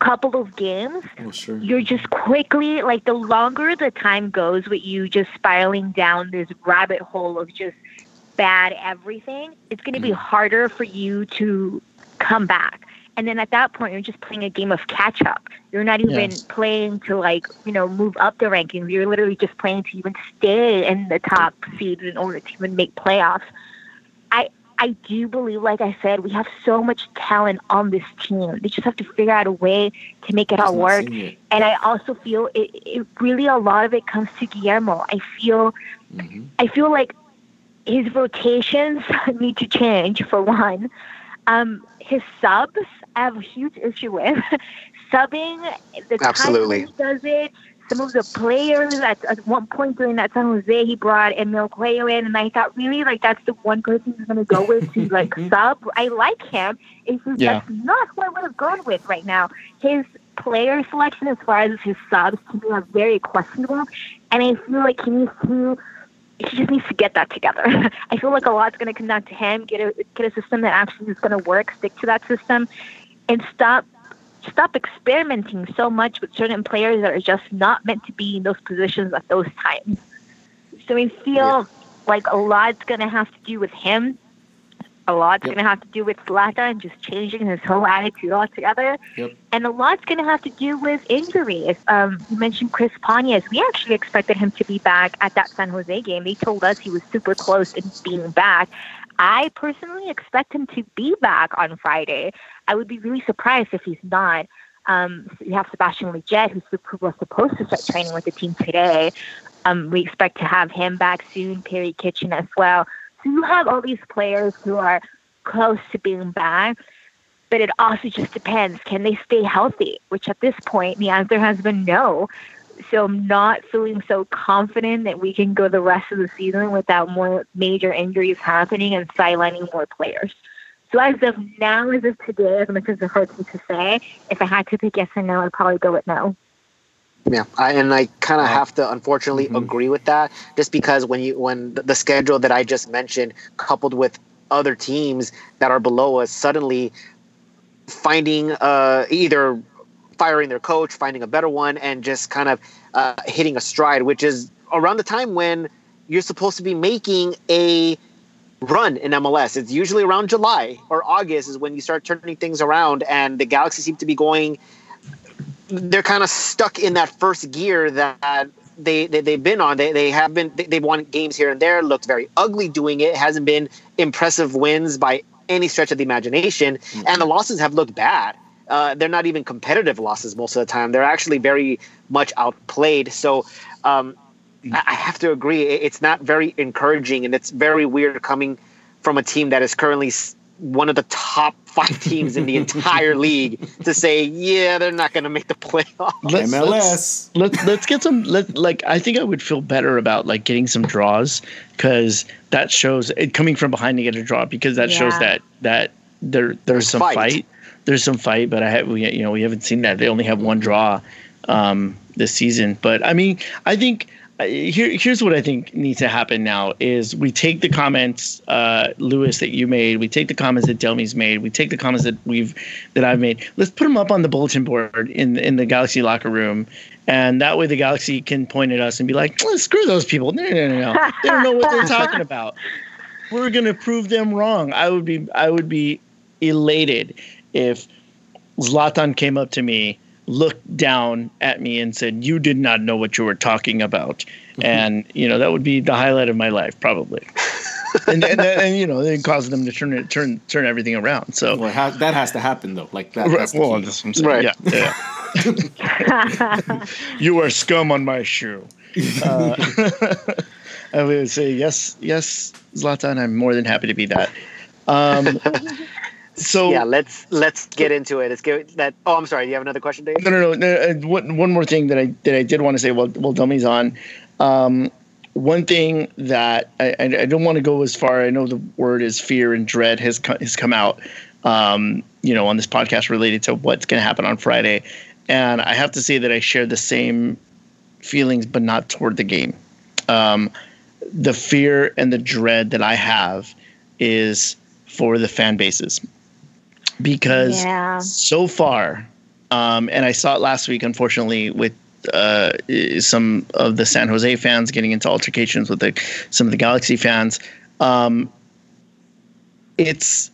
Speaker 4: couple of games,
Speaker 1: Oh, sure.
Speaker 4: you're just quickly like the longer the time goes with you just spiraling down this rabbit hole of just bad everything it's going to be
Speaker 1: Mm.
Speaker 4: harder for you to come back and then at that point you're just playing a game of catch up you're not even
Speaker 2: Yes.
Speaker 4: playing to like you know move up the rankings you're literally just playing to even stay in the top seed in order to even make playoffs i i do believe like i said we have so much talent on this team they just have to figure out a way to make it all work
Speaker 1: it.
Speaker 4: and I also feel it, it really a lot of it comes to Guillermo. I feel
Speaker 1: Mhm.
Speaker 4: I feel like his rotations need to change for one. Um, his subs I have a huge issue with subbing the
Speaker 3: Absolutely.
Speaker 4: does it. Some of the players at, at one point during that San Jose, he brought Emil Cuello in, and I thought really like that's the one person he's going to go with to like sub. I like him. It's just
Speaker 2: Yeah.
Speaker 4: that's not who I would have gone with right now. His player selection as far as his subs to me are very questionable, and I feel like he needs to. He just needs to get that together. I feel like a lot's going to come down to him. Get a get a system that actually is going to work. Stick to that system, and stop stop experimenting so much with certain players that are just not meant to be in those positions at those times. So I feel
Speaker 3: Yeah.
Speaker 4: like a lot's going to have to do with him. A lot's
Speaker 1: Yep.
Speaker 4: going to have to do with Zlatan just changing his whole attitude altogether.
Speaker 1: Yep.
Speaker 4: And a lot's going to have to do with injuries. Um, you mentioned Chris Pontius. We actually expected him to be back at that San Jose game. They told us he was super close in being back. I personally expect him to be back on Friday. I would be really surprised if he's not. Um, so you have Sebastian Lletget, who was supposed to start training with the team today. Um, we expect to have him back soon, Perry Kitchen as well. So you have all these players who are close to being back, but it also just depends. Can they stay healthy? Which at this point, the answer has been no. So I'm not feeling so confident that we can go the rest of the season without more major injuries happening and sidelining more players. So as of now, as of today, as much as it hurts me to say, if I had to pick yes or no, I'd probably go with no.
Speaker 3: Yeah, I, and I kind of have to unfortunately
Speaker 1: Mhm.
Speaker 3: agree with that, just because when you when the, the schedule that I just mentioned, coupled with other teams that are below us, suddenly finding uh, either firing their coach, finding a better one, and just kind of uh, hitting a stride, which is around the time when you're supposed to be making a run in MLS. It's usually around July or August is when you start turning things around, and the Galaxy seem to be going they're kind of stuck in that first gear that they, they they've been on. They they have been they, they've won games here and there. Looked very ugly doing it. Hasn't been impressive wins by any stretch of the imagination, and the losses have looked bad. Uh, they're not even competitive losses most of the time. They're actually very much outplayed. So um, I I have to agree. It's not very encouraging, and it's very weird coming from a team that is currently one of the top five teams in the entire league to say, yeah, they're not going to make the playoffs.
Speaker 2: Let's-
Speaker 1: MLS.
Speaker 2: let's let's get some let like I think I would feel better about like getting some draws because that shows it coming from behind to get a draw because that shows that that there there's
Speaker 3: There's
Speaker 2: some
Speaker 3: fight.
Speaker 2: fight. there's some fight but I have we you know we haven't seen that they only have one draw um this season but I mean I think here here's what I think needs to happen now is we take the comments uh Lewis that you made. We take the comments that Delmi's made. We take the comments that we've that I've made. Let's put them up on the bulletin board in in the Galaxy locker room. And that way the Galaxy can point at us and be like "Oh, screw those people. No no no no. They don't know what they're talking about. We're gonna prove them wrong. I would be I would be elated if Zlatan came up to me looked down at me and said you did not know what you were talking about and you know that would be the highlight of my life probably and, and, and you know it caused them to turn it turn turn everything around so
Speaker 1: Well, ha- that has to happen though. Like that.
Speaker 2: Right,
Speaker 1: That's the
Speaker 2: well, that's what I'm saying.
Speaker 3: Right.
Speaker 2: Yeah, yeah. you are scum on my shoe. Uh, I would say yes, yes, Zlatan. I'm more than happy to be that. Um, so
Speaker 3: yeah, let's let's get into it. Let's get that. Oh, I'm sorry. Do you have another question, Dave?
Speaker 2: no, no, no. no uh, one, one more thing that I that I did want to say while while Delmi's on. Um, one thing that I, I I don't want to go as far. I know the word is fear and dread has co- has come out. Um, you know, on this podcast related to what's going to happen on Friday, and I have to say that I share the same feelings, but not toward the game. Um, the fear and the dread that I have is for the fan bases because
Speaker 4: yeah.
Speaker 2: so far, um, and I saw it last week, unfortunately, with uh, some of the San Jose fans getting into altercations with the, some of the Galaxy fans. Um, it's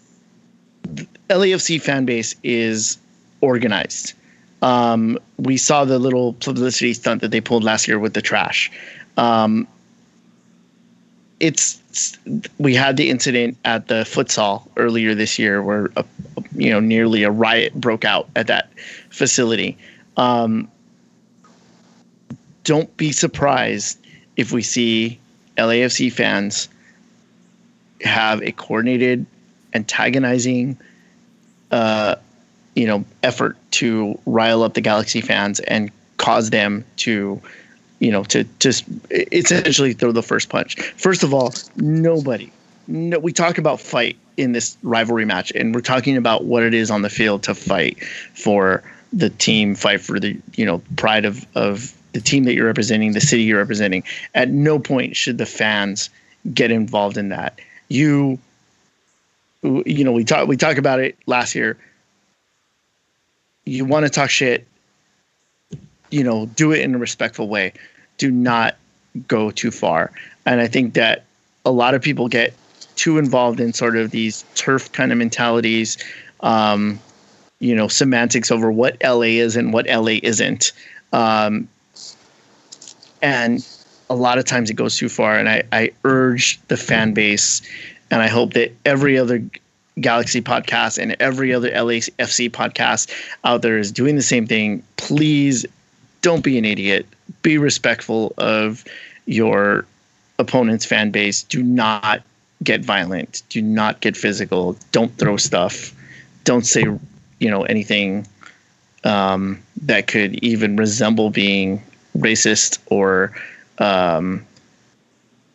Speaker 2: LAFC fan base is organized. Um, we saw the little publicity stunt that they pulled last year with the trash. Um, it's we had the incident at the futsal earlier this year where a, you know nearly a riot broke out at that facility. Um, don't be surprised if we see LAFC fans have a coordinated antagonizing uh, you know effort to rile up the Galaxy fans and cause them to you know to just essentially throw the first punch. First of all, nobody no, we talk about fight in this rivalry match and we're talking about what it is on the field to fight for the team, fight for the you know pride of of the team that you're representing, the city you're representing. At no point should the fans get involved in that. You you know, we talk we talk about it last year. You want to talk shit, you know, do it in a respectful way. Do not go too far. And I think that a lot of people get too involved in sort of these turf kind of mentalities, um, you know, semantics over what LA is and what LA isn't. Um, and a lot of times it goes too far. And I, I urge the fan base, and I hope that every other Galaxy podcast and every other LAFC podcast out there is doing the same thing. Please don't be an idiot. Be respectful of your opponent's fan base. Do not get violent. Do not get physical. Don't throw stuff. Don't say, you know, anything um, that could even resemble being racist or, um,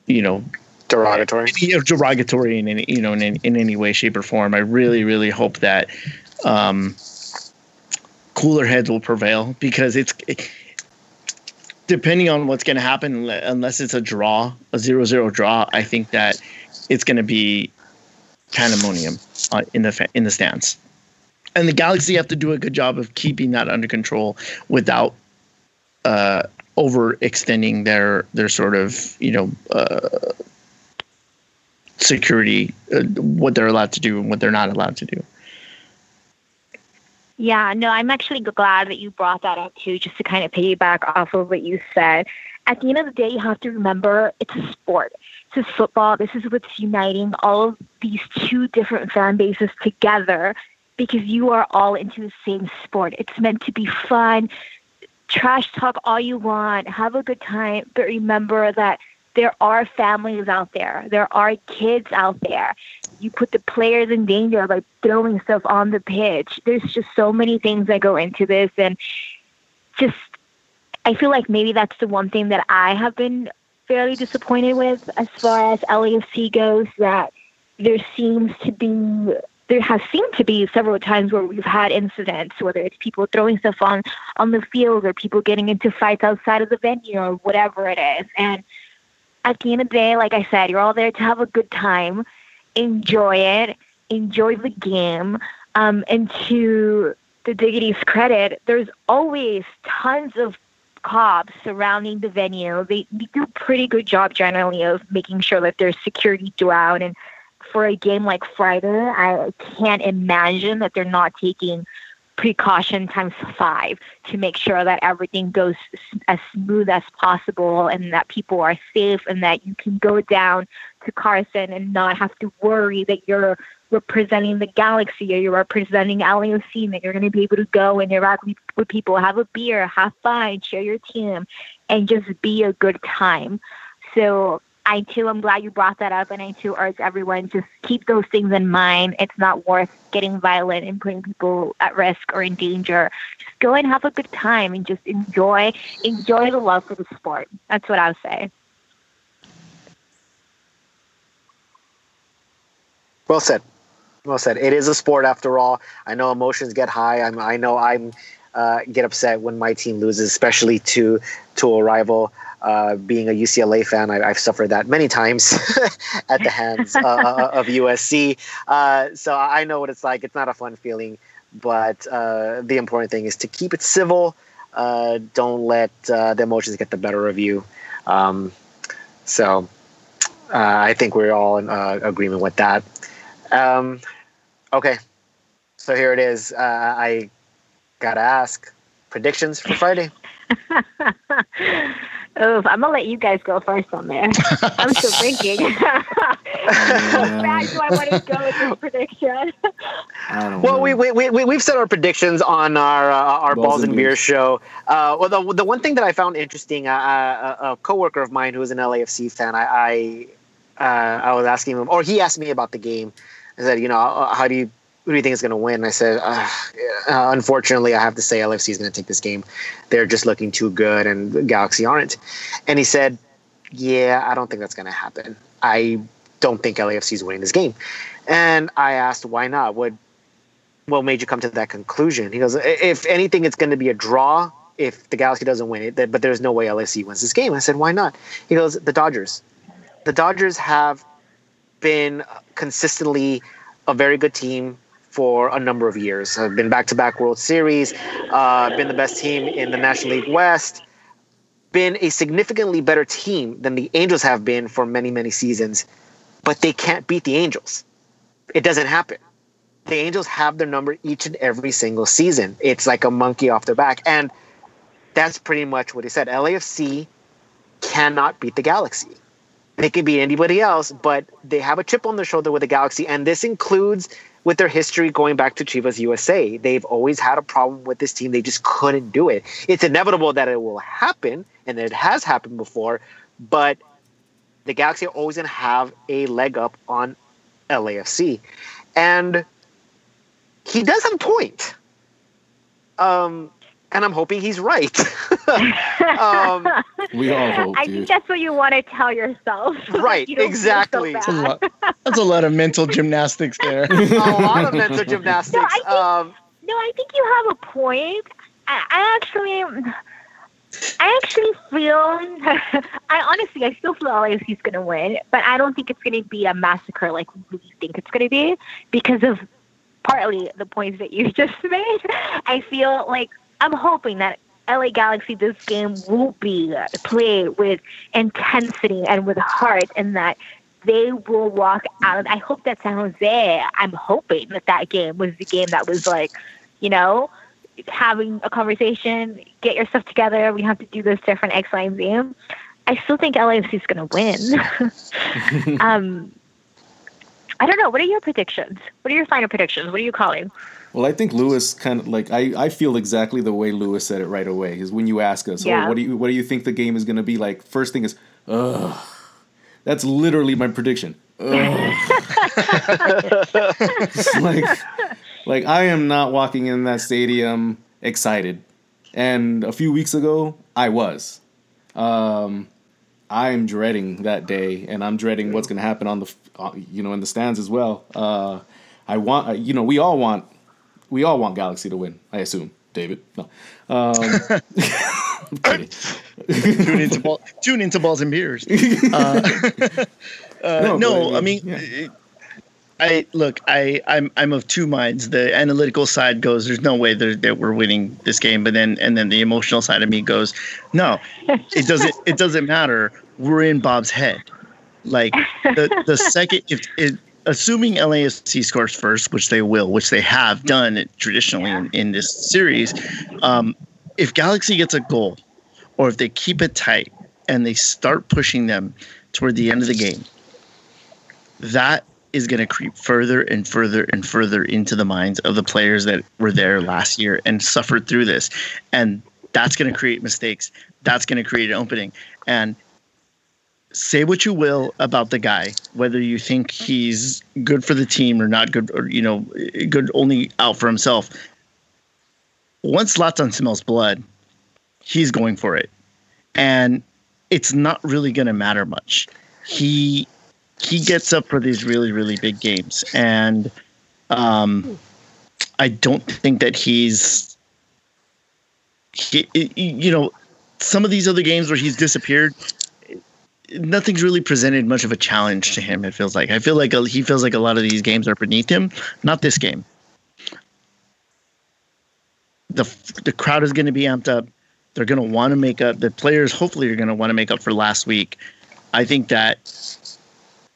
Speaker 2: you know,
Speaker 3: Derogatory.
Speaker 2: derogatory in any you know in, in any way shape or form i really really hope that um cooler heads will prevail because it's depending on what's going to happen unless it's a draw a zero zero draw i think that it's going to be pandemonium uh, in the in the stands and the galaxy have to do a good job of keeping that under control without uh overextending their their sort of you know uh security, uh, what they're allowed to do and what they're not allowed to do.
Speaker 4: Yeah, no, I'm actually glad that you brought that up too, just to kind of piggyback off of what you said. At the end of the day, you have to remember it's a sport. This is football. This is what's uniting all of these two different fan bases together because you are all into the same sport. It's meant to be fun, trash talk all you want, have a good time, but remember that there are families out there. There are kids out there. You put the players in danger by throwing stuff on the pitch. There's just so many things that go into this and just I feel like maybe that's the one thing that I have been fairly disappointed with as far as LAFC goes that there seems to be there has seemed to be several times where we've had incidents, whether it's people throwing stuff on on the field or people getting into fights outside of the venue or whatever it is. And at the end of the day, like I said, you're all there to have a good time, enjoy it, enjoy the game. Um, and to the Dignity's credit, there's always tons of cops surrounding the venue. They, they do a pretty good job generally of making sure that there's security throughout. And for a game like Friday, I can't imagine that they're not taking precaution times five to make sure that everything goes as smooth as possible and that people are safe and that you can go down to Carson and not have to worry that you're representing the galaxy or you're representing and that you're going to be able to go and interact with people, have a beer, have fun, share your team, and just be a good time. So I too am glad you brought that up, and I too urge everyone just keep those things in mind. It's not worth getting violent and putting people at risk or in danger. Just go and have a good time and just enjoy enjoy the love for the sport. That's what I would say.
Speaker 3: Well said. Well said. It is a sport after all. I know emotions get high. I'm, I know I'm uh, get upset when my team loses, especially to to a rival. Uh, being a UCLA fan, I, have suffered that many times at the hands uh, uh of USC. Uh, so I know what it's like. It's not a fun feeling, but uh, the important thing is to keep it civil. Uh, don't let the emotions get the better of you. Um, so I think we're all in agreement with that. Um, okay, so here it is. Uh, I gotta ask predictions for Friday.
Speaker 4: Oh, I'm gonna let you guys go first on there. I'm still thinking. How bad do I want to go with this prediction?
Speaker 3: well, we, we, we, we've set our predictions on our uh, our Balls, Balls and Beer show. Uh, well, the, the one thing that I found interesting, uh, uh a, a coworker of mine who is an LAFC fan, I I, uh, I was asking him, or he asked me about the game. I said, you know, how do you who do you think is going to win? I said, uh, uh, unfortunately, I have to say LFC is going to take this game. They're just looking too good, and Galaxy aren't. And he said, yeah, I don't think that's going to happen. I don't think LAFC is winning this game. And I asked, why not? What what made you come to that conclusion? He goes, if anything, it's going to be a draw if the Galaxy doesn't win it, but there's no way LAFC wins this game. I said, why not? He goes, the Dodgers. The Dodgers have been consistently a very good team for a number of years. I've been back to back World Series, uh, been the best team in the National League West, been a significantly better team than the Angels have been for many, many seasons, but they can't beat the Angels. It doesn't happen. The Angels have their number each and every single season. It's like a monkey off their back. And that's pretty much what he said. LAFC cannot beat the Galaxy. They can beat anybody else, but they have a chip on their shoulder with the Galaxy, and this includes with their history going back to Chivas USA. They've always had a problem with this team. They just couldn't do it. It's inevitable that it will happen, and it has happened before, but the Galaxy are always going to have a leg up on LAFC. And he does have a point. Um, and I'm hoping he's right.
Speaker 1: um, we all hope.
Speaker 4: I think that's what you want to tell yourself.
Speaker 3: Right, you exactly.
Speaker 2: So that's, a lot, that's a lot of mental gymnastics there.
Speaker 3: a lot of mental gymnastics. No, I think, um,
Speaker 4: no, I think you have a point. I, I actually. I actually feel, I honestly, I still feel LAFC is going to win, but I don't think it's going to be a massacre like we think it's going to be because of partly the points that you just made. I feel like I'm hoping that LA Galaxy this game will be played with intensity and with heart, and that they will walk out. I hope that San Jose. I'm hoping that that game was the game that was like, you know, having a conversation, get your stuff together. We have to do this different X, Y, and Z. I still think LAFC is going to win. um, I don't know. What are your predictions? What are your final predictions? What are you calling?
Speaker 1: Well, I think Lewis kind of like I, I feel exactly the way Lewis said it right away. Is when you ask us,
Speaker 4: Yeah.
Speaker 1: oh, what do you what do you think the game is going to be like? First thing is, ugh. That's literally my prediction. Ugh. Like, like I am not walking in that stadium excited, and a few weeks ago I was. Um, I'm dreading that day, and I'm dreading what's going to happen on the, uh, you know, in the stands as well. Uh, I want, uh, you know, we all want, we all want Galaxy to win. I assume, David. No, um, I'm kidding.
Speaker 2: tune into ball, tune into balls and beers. Uh, uh,
Speaker 1: No,
Speaker 2: no,
Speaker 1: I
Speaker 2: I mean,
Speaker 1: mean,
Speaker 2: I look, I I'm I'm of two minds. The analytical side goes, "There's no way that that we're winning this game," but then and then the emotional side of me goes, "No, it doesn't it doesn't matter. We're in Bob's head. Like the the second if it." Assuming LAFC scores first, which they will, which they have done it traditionally in, in this series, um, if Galaxy gets a goal, or if they keep it tight and they start pushing them toward the end of the game, that is going to creep further and further and further into the minds of the players that were there last year and suffered through this. And that's going to create mistakes. That's going to create an opening. And say what you will about the guy, whether you think he's good for the team or not good, or, you know, good only out for himself. Once Zlatan smells blood, he's going for it. And it's not really going to matter much. He he gets up for these really really big games and um I don't think that he's he, you know some of these other games where he's disappeared nothing's really presented much of a challenge to him it feels like. I feel like a, he feels like a lot of these games are beneath him not this game. The the crowd is going to be amped up. They're going to want to make up the players hopefully are going to want to make up for last week. I think that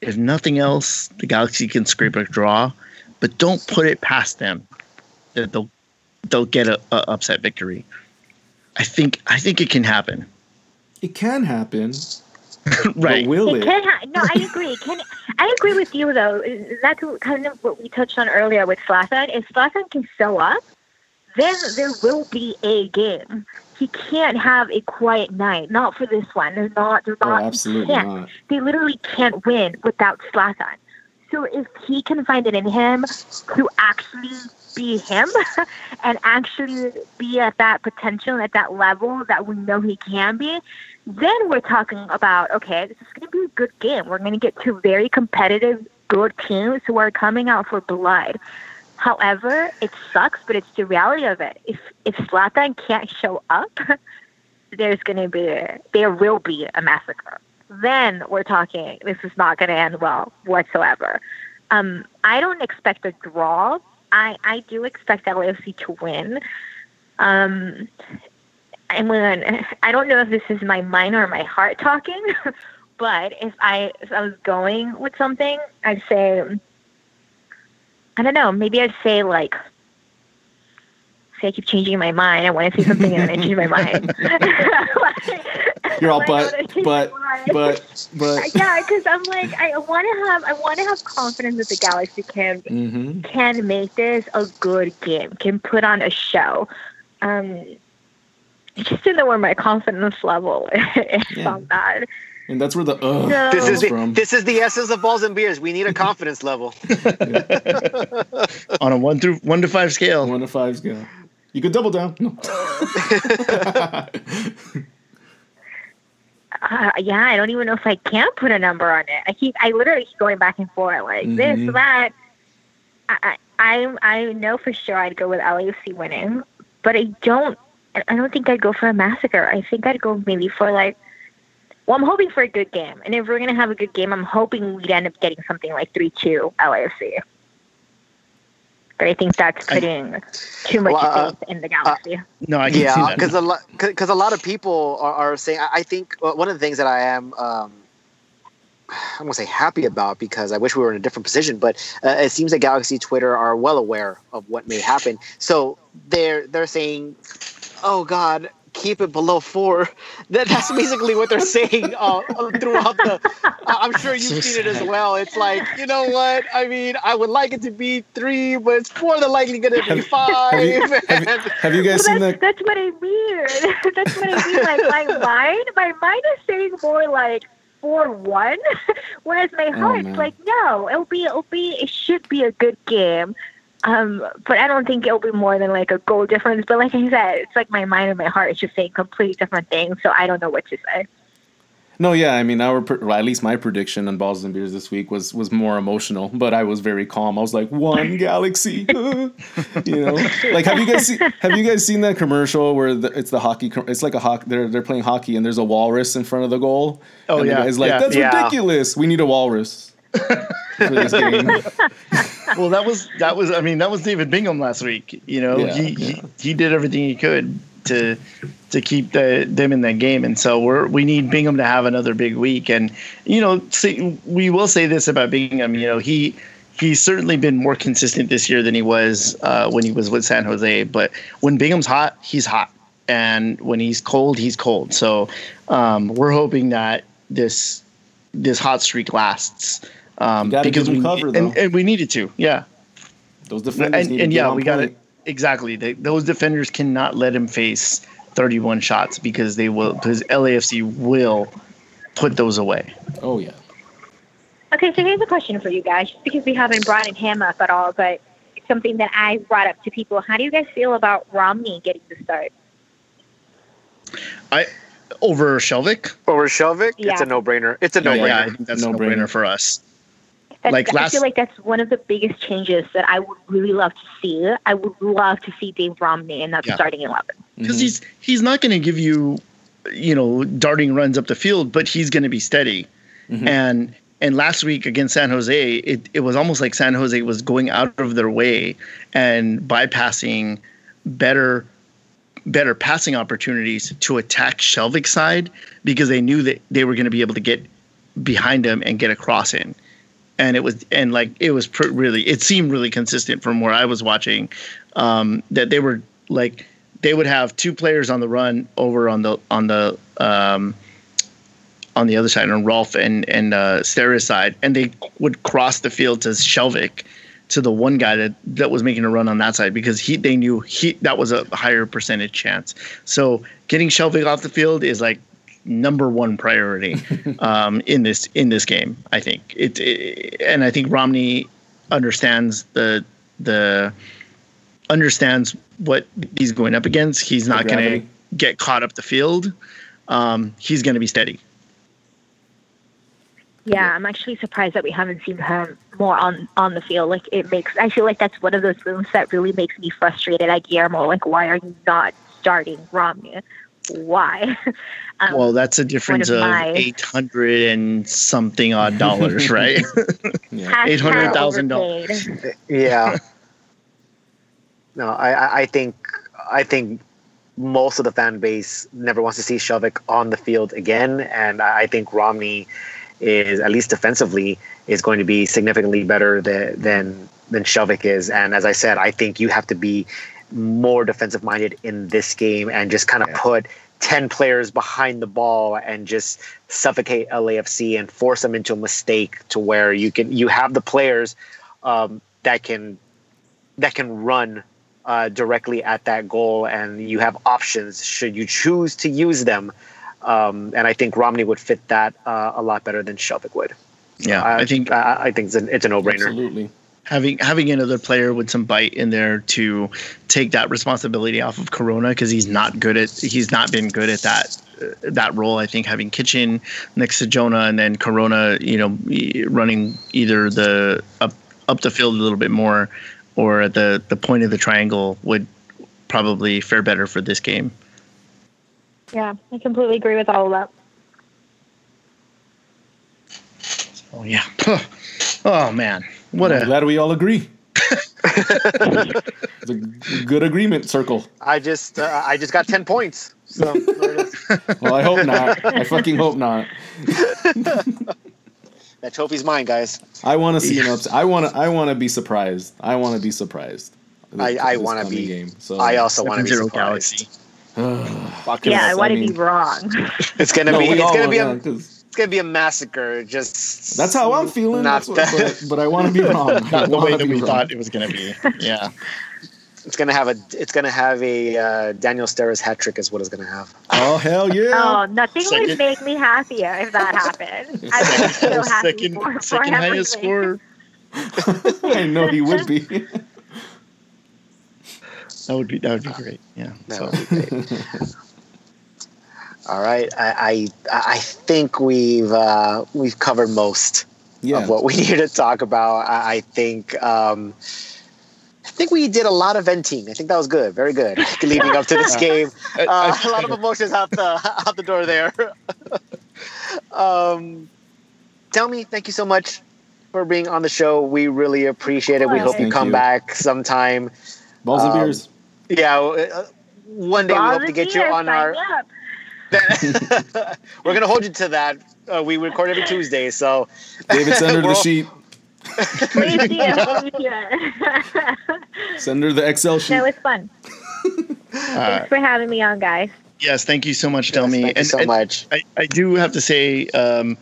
Speaker 2: if nothing else, the Galaxy can scrape a draw, but don't put it past them that they'll they'll get a, a upset victory. I think I think it can happen.
Speaker 1: It can happen,
Speaker 2: right.
Speaker 1: but will
Speaker 4: It
Speaker 1: it?
Speaker 4: can ha- no, I agree. Can I agree with you though? That's kind of what we touched on earlier with Zlatan. If Zlatan can show up, then there will be a game. He can't have a quiet night. Not for this one. They're not. They're
Speaker 1: Oh,
Speaker 4: not.
Speaker 1: absolutely
Speaker 4: can't.
Speaker 1: not.
Speaker 4: They literally can't win without Zlatan. So if he can find it in him to actually be him and actually be at that potential, at that level that we know he can be, then we're talking about okay, this is going to be a good game. We're going to get two very competitive, good teams who are coming out for blood. However, it sucks, but it's the reality of it. If if Zlatan can't show up, there's going to be there will be a massacre. Then we're talking. This is not going to end well whatsoever. Um, I don't expect a draw. I I do expect LAFC to win. Um, when I don't know if this is my mind or my heart talking, but if I if I was going with something, I'd say I don't know. Maybe I'd say like. See, I keep changing my mind. I want to say something and then I change my mind.
Speaker 1: You're all
Speaker 4: Like,
Speaker 1: but, but, but, but.
Speaker 4: yeah, because I'm like, I want to have, I want to have confidence that the Galaxy can
Speaker 1: hmm
Speaker 4: can make this a good game, can put on a show. Um, I just don't know where my confidence level is
Speaker 1: Yeah.
Speaker 4: on that.
Speaker 1: And that's where the ugh
Speaker 4: No.
Speaker 3: This is the,
Speaker 1: from.
Speaker 3: this is the essence of balls and beers. We need a confidence level.
Speaker 2: On a one through one to five scale.
Speaker 1: One to five scale. You could double down. No.
Speaker 4: Uh, yeah, I don't even know if I can put a number on it. I keep, I literally keep going back and forth, like this,
Speaker 1: Mhm.
Speaker 4: that. I, I, I know for sure I'd go with LAFC winning, but I don't. I don't think I'd go for a massacre. I think I'd go maybe for like. Well, I'm hoping for a good game, and if we're gonna have a good game, I'm hoping we'd end up getting something like three two LAFC. But I think that's
Speaker 2: I-
Speaker 4: putting too much
Speaker 3: Well, uh,
Speaker 4: faith in the Galaxy.
Speaker 2: No, I can see
Speaker 3: yeah,
Speaker 2: that.
Speaker 3: because a lot because a lot of people are, are saying. I, I think uh, one of the things that I am. Um, I'm gonna say happy about because I wish we were in a different position, but uh, it seems that Galaxy Twitter are well aware of what may happen. So they're they're saying, "Oh God, keep it below four. That, that's basically what they're saying uh, throughout the. I'm sure you've
Speaker 2: So
Speaker 3: seen it as well. It's like you know what I mean. I would like it to be three, but it's more than likely going to be five.
Speaker 1: Have you, have, you, have you guys
Speaker 4: Well,
Speaker 1: seen
Speaker 4: that's,
Speaker 1: that?
Speaker 4: that's what I mean. that's what I mean. Like my mind, my mind is saying more like four one, whereas my heart's
Speaker 1: man.
Speaker 4: like no. It'll be, it'll be, it should be a good game. Um, but I don't think it'll be more than like a goal difference. But like I said, it's like my mind and my heart is just saying completely different things. So I don't know what to say.
Speaker 1: No, yeah, I mean, our well, at least my prediction on balls and beers this week was was more emotional, but I was very calm. I was like, one galaxy, you know. Like, have you guys seen, have you guys seen that commercial where the, it's the hockey? It's like a hockey. They're they're playing hockey and there's a walrus in front of the goal.
Speaker 2: Oh,
Speaker 1: and the
Speaker 2: yeah,
Speaker 1: guy's like,
Speaker 2: yeah.
Speaker 1: that's
Speaker 3: Yeah.
Speaker 1: ridiculous. We need a walrus for this game.
Speaker 2: well, that was that was. I mean, that was David Bingham last week. You know,
Speaker 1: Yeah,
Speaker 2: he,
Speaker 1: yeah.
Speaker 2: he he did everything he could to to keep the them in that game, and so we're we need Bingham to have another big week. And you know, say, we will say this about Bingham. You know, he he's certainly been more consistent this year than he was uh, when he was with San Jose. But when Bingham's hot, he's hot, and when he's cold, he's cold. So um, we're hoping that this this hot streak lasts. Um, because we
Speaker 1: cover,
Speaker 2: and, and we needed to, yeah
Speaker 1: Those defenders
Speaker 2: and,
Speaker 1: need
Speaker 2: and yeah, we got it exactly. They, those defenders cannot let him face 31 shots because they will because LAFC will put those away.
Speaker 1: Oh yeah.
Speaker 4: Okay, so here's a question for you guys, just because we haven't brought in him up at all, but it's something that I brought up to people. How do you guys feel about Romney getting the start?
Speaker 2: I over Skjelvik.
Speaker 3: Over Skjelvik, it's a no-brainer. It's a
Speaker 2: No,
Speaker 3: no-brainer.
Speaker 2: yeah, I think that's
Speaker 1: No-brainer.
Speaker 2: no-brainer for us.
Speaker 4: That's,
Speaker 2: Like
Speaker 4: I feel like that's one of the biggest changes that I would really love to see. I would love to see Dave Romney in that
Speaker 2: Yeah.
Speaker 4: starting eleven.
Speaker 2: because
Speaker 1: Mhm.
Speaker 2: he's he's not going to give you you know darting runs up the field but he's going to be steady
Speaker 1: Mhm.
Speaker 2: and and last week against san jose it, it was almost like san jose was going out of their way and bypassing better better passing opportunities to attack Skjelvik's side because they knew that they were going to be able to get behind him and get a cross in and it was and like it was pr- really it seemed really consistent from where I was watching um, that they were like they would have two players on the run over on the on the um, on the other side on Rolf and and uh, Steres' side, and they would cross the field to Skjelvik to the one guy that that was making a run on that side because he they knew he that was a higher percentage chance. So getting Skjelvik off the field is like number one priority um, in this in this game. I think it, it and I think Romney understands the the understands what he's going up against. He's not going to get caught up the field. Um, he's going to be steady.
Speaker 4: Yeah, I'm actually surprised that we haven't seen him more on on the field. Like it makes I feel like that's one of those moves that really makes me frustrated at Guillermo. Like why are you not starting Romney? Why? um,
Speaker 2: Well, that's a difference
Speaker 4: of
Speaker 2: of
Speaker 4: my-
Speaker 2: eight hundred and something odd dollars, right?
Speaker 1: Yeah.
Speaker 2: $800,000.
Speaker 3: Yeah. no, I, I- I think I think most of the fan base never wants to see Skjelvik on the field again, and I I think Romney is at least defensively is going to be significantly better than than than Skjelvik is. And as I said, I think you have to be more defensive minded in this game and just kind of
Speaker 1: Yeah.
Speaker 3: put 10 players behind the ball and just suffocate LAFC and force them into a mistake to where you can you have the players um, that can that can run uh, directly at that goal and you have options should you choose to use them um, and I think Romney would fit that uh, a lot better than Skjelvik would.
Speaker 2: yeah,
Speaker 3: I,
Speaker 2: I think
Speaker 3: I, I think it's, an, it's a no-brainer.
Speaker 1: Absolutely.
Speaker 2: having having another player with some bite in there to take that responsibility off of Corona because he's not good at he's not been good at that uh, that role. I think having Kitchen next to Jonah and then Corona, you know, running either the up up the field a little bit more or at the the point of the triangle would probably fare better for this game.
Speaker 4: Yeah, I completely agree with all of that.
Speaker 2: Oh yeah. Oh man, what
Speaker 1: I'm
Speaker 2: a
Speaker 1: glad we all agree. It's a good agreement circle.
Speaker 3: I just uh, I just got 10 points. So there it is.
Speaker 1: Well, I hope not. I fucking hope not.
Speaker 3: that trophy's mine, guys.
Speaker 1: I want to see an upset. I want to. I want to be surprised. I want to be surprised.
Speaker 3: I, I want to be.
Speaker 1: game. So
Speaker 3: I also want to be
Speaker 2: Zero
Speaker 3: surprised.
Speaker 2: Galaxy.
Speaker 1: Fuck
Speaker 4: Yeah, I want to be wrong.
Speaker 3: It's gonna
Speaker 1: No,
Speaker 3: be. It's gonna be a.
Speaker 1: 'cause
Speaker 3: It's gonna be a massacre. Just.
Speaker 1: That's how I'm feeling.
Speaker 3: Not
Speaker 1: what, but, but I want to be wrong.
Speaker 2: Not the way that we
Speaker 1: wrong.
Speaker 2: thought it was going to be. Yeah.
Speaker 3: It's gonna have a. It's gonna have a uh, Daniel Steres hat trick. Is what it's gonna have.
Speaker 1: Oh hell yeah!
Speaker 4: Oh, nothing
Speaker 2: Second-
Speaker 4: would make me happier if that happened. I'd be so happy
Speaker 2: second
Speaker 4: for, for
Speaker 2: second highest score.
Speaker 1: I know he would be.
Speaker 2: That would be that would be great. Yeah.
Speaker 3: That
Speaker 2: So
Speaker 3: would be great. All right, I, I I think we've uh, we've covered most
Speaker 1: yeah.
Speaker 3: of what we needed to talk about. I, I think um, I think we did a lot of venting. I think that was good, very good, leading up to this game.
Speaker 2: I-
Speaker 3: Uh,
Speaker 2: I-
Speaker 3: a lot of emotions out the out the door there. um, tell me, thank you so much for being on the show. We really appreciate it. We hope you
Speaker 1: Thank
Speaker 3: come
Speaker 1: you.
Speaker 3: back sometime.
Speaker 1: Balls and
Speaker 3: um,
Speaker 1: beers.
Speaker 3: Yeah, uh, one day we hope to get you on our.
Speaker 4: sign up.
Speaker 3: We're gonna hold you to that. Uh, we record every Tuesday, so
Speaker 1: David, send her the sheet.
Speaker 4: Please do. Please do it.
Speaker 1: Send her the Excel sheet.
Speaker 4: no, it's fun. Thanks for having me on, guys.
Speaker 2: yes, thank you so much,
Speaker 3: Yes,
Speaker 2: Delmi.
Speaker 3: thank you so
Speaker 2: and
Speaker 3: much.
Speaker 2: I, I do have to say, um,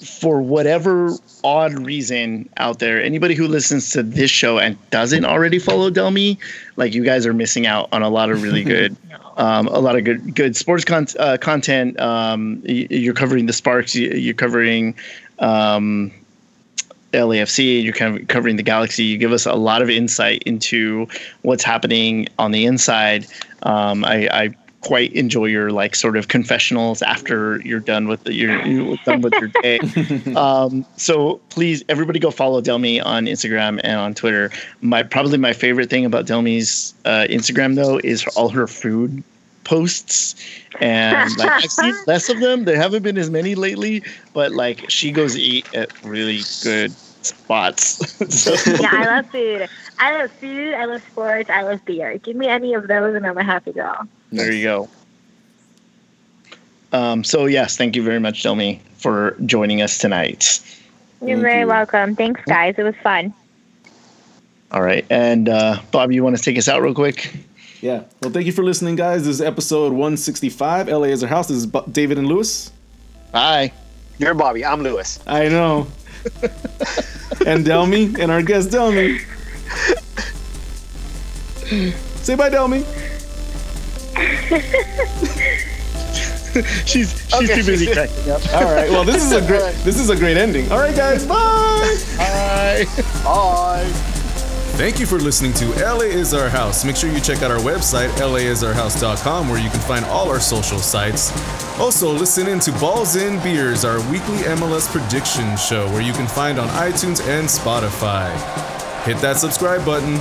Speaker 2: for whatever odd reason out there, anybody who listens to this show and doesn't already follow Delmi, like you guys are missing out on a lot of really good, um, a lot of good good sports con- uh, content. Um, you're covering the Sparks. You're covering. Um, LAFC, you're kind of covering the galaxy. You give us a lot of insight into what's happening on the inside. Um, I, I quite enjoy your like sort of confessionals after you're done with the, you're, you're done with your day. um, so please, everybody, go follow Delmi on Instagram and on Twitter. My probably my favorite thing about Delmi's uh, Instagram though is all her food posts and like I've seen less of them. There haven't been as many lately, but like she goes eat at really good spots. so,
Speaker 4: Yeah, I love food. I love food. I love sports. I love beer. Give me any of those, and I'm a happy girl.
Speaker 2: there you go. Um, so yes, thank you very much, Delmi, for joining us tonight.
Speaker 4: You're
Speaker 1: Thank
Speaker 4: very
Speaker 1: you.
Speaker 4: welcome. Thanks, guys. It was fun.
Speaker 2: All right, and uh, Bob, you want to take us out real quick?
Speaker 1: Yeah. Well, thank you for listening, guys. This is episode 165. LA is our house. This is Bu- David and Lewis.
Speaker 2: Bye.
Speaker 3: You're Bobby. I'm Lewis.
Speaker 1: I know. and Delmi and our guest Delmi. Say bye, Delmi.
Speaker 2: she's she's
Speaker 3: Okay.
Speaker 2: too busy cracking up.
Speaker 1: All right. Well, this is a great this is a great ending. All right, guys. Bye.
Speaker 2: Bye.
Speaker 3: Bye.
Speaker 1: Thank you for listening to LA is Our House. Make sure you check out our website, laisourhouse.com, where you can find all our social sites. Also, listen in to Balls in Beers, our weekly MLS prediction show, where you can find on iTunes and Spotify. Hit that subscribe button.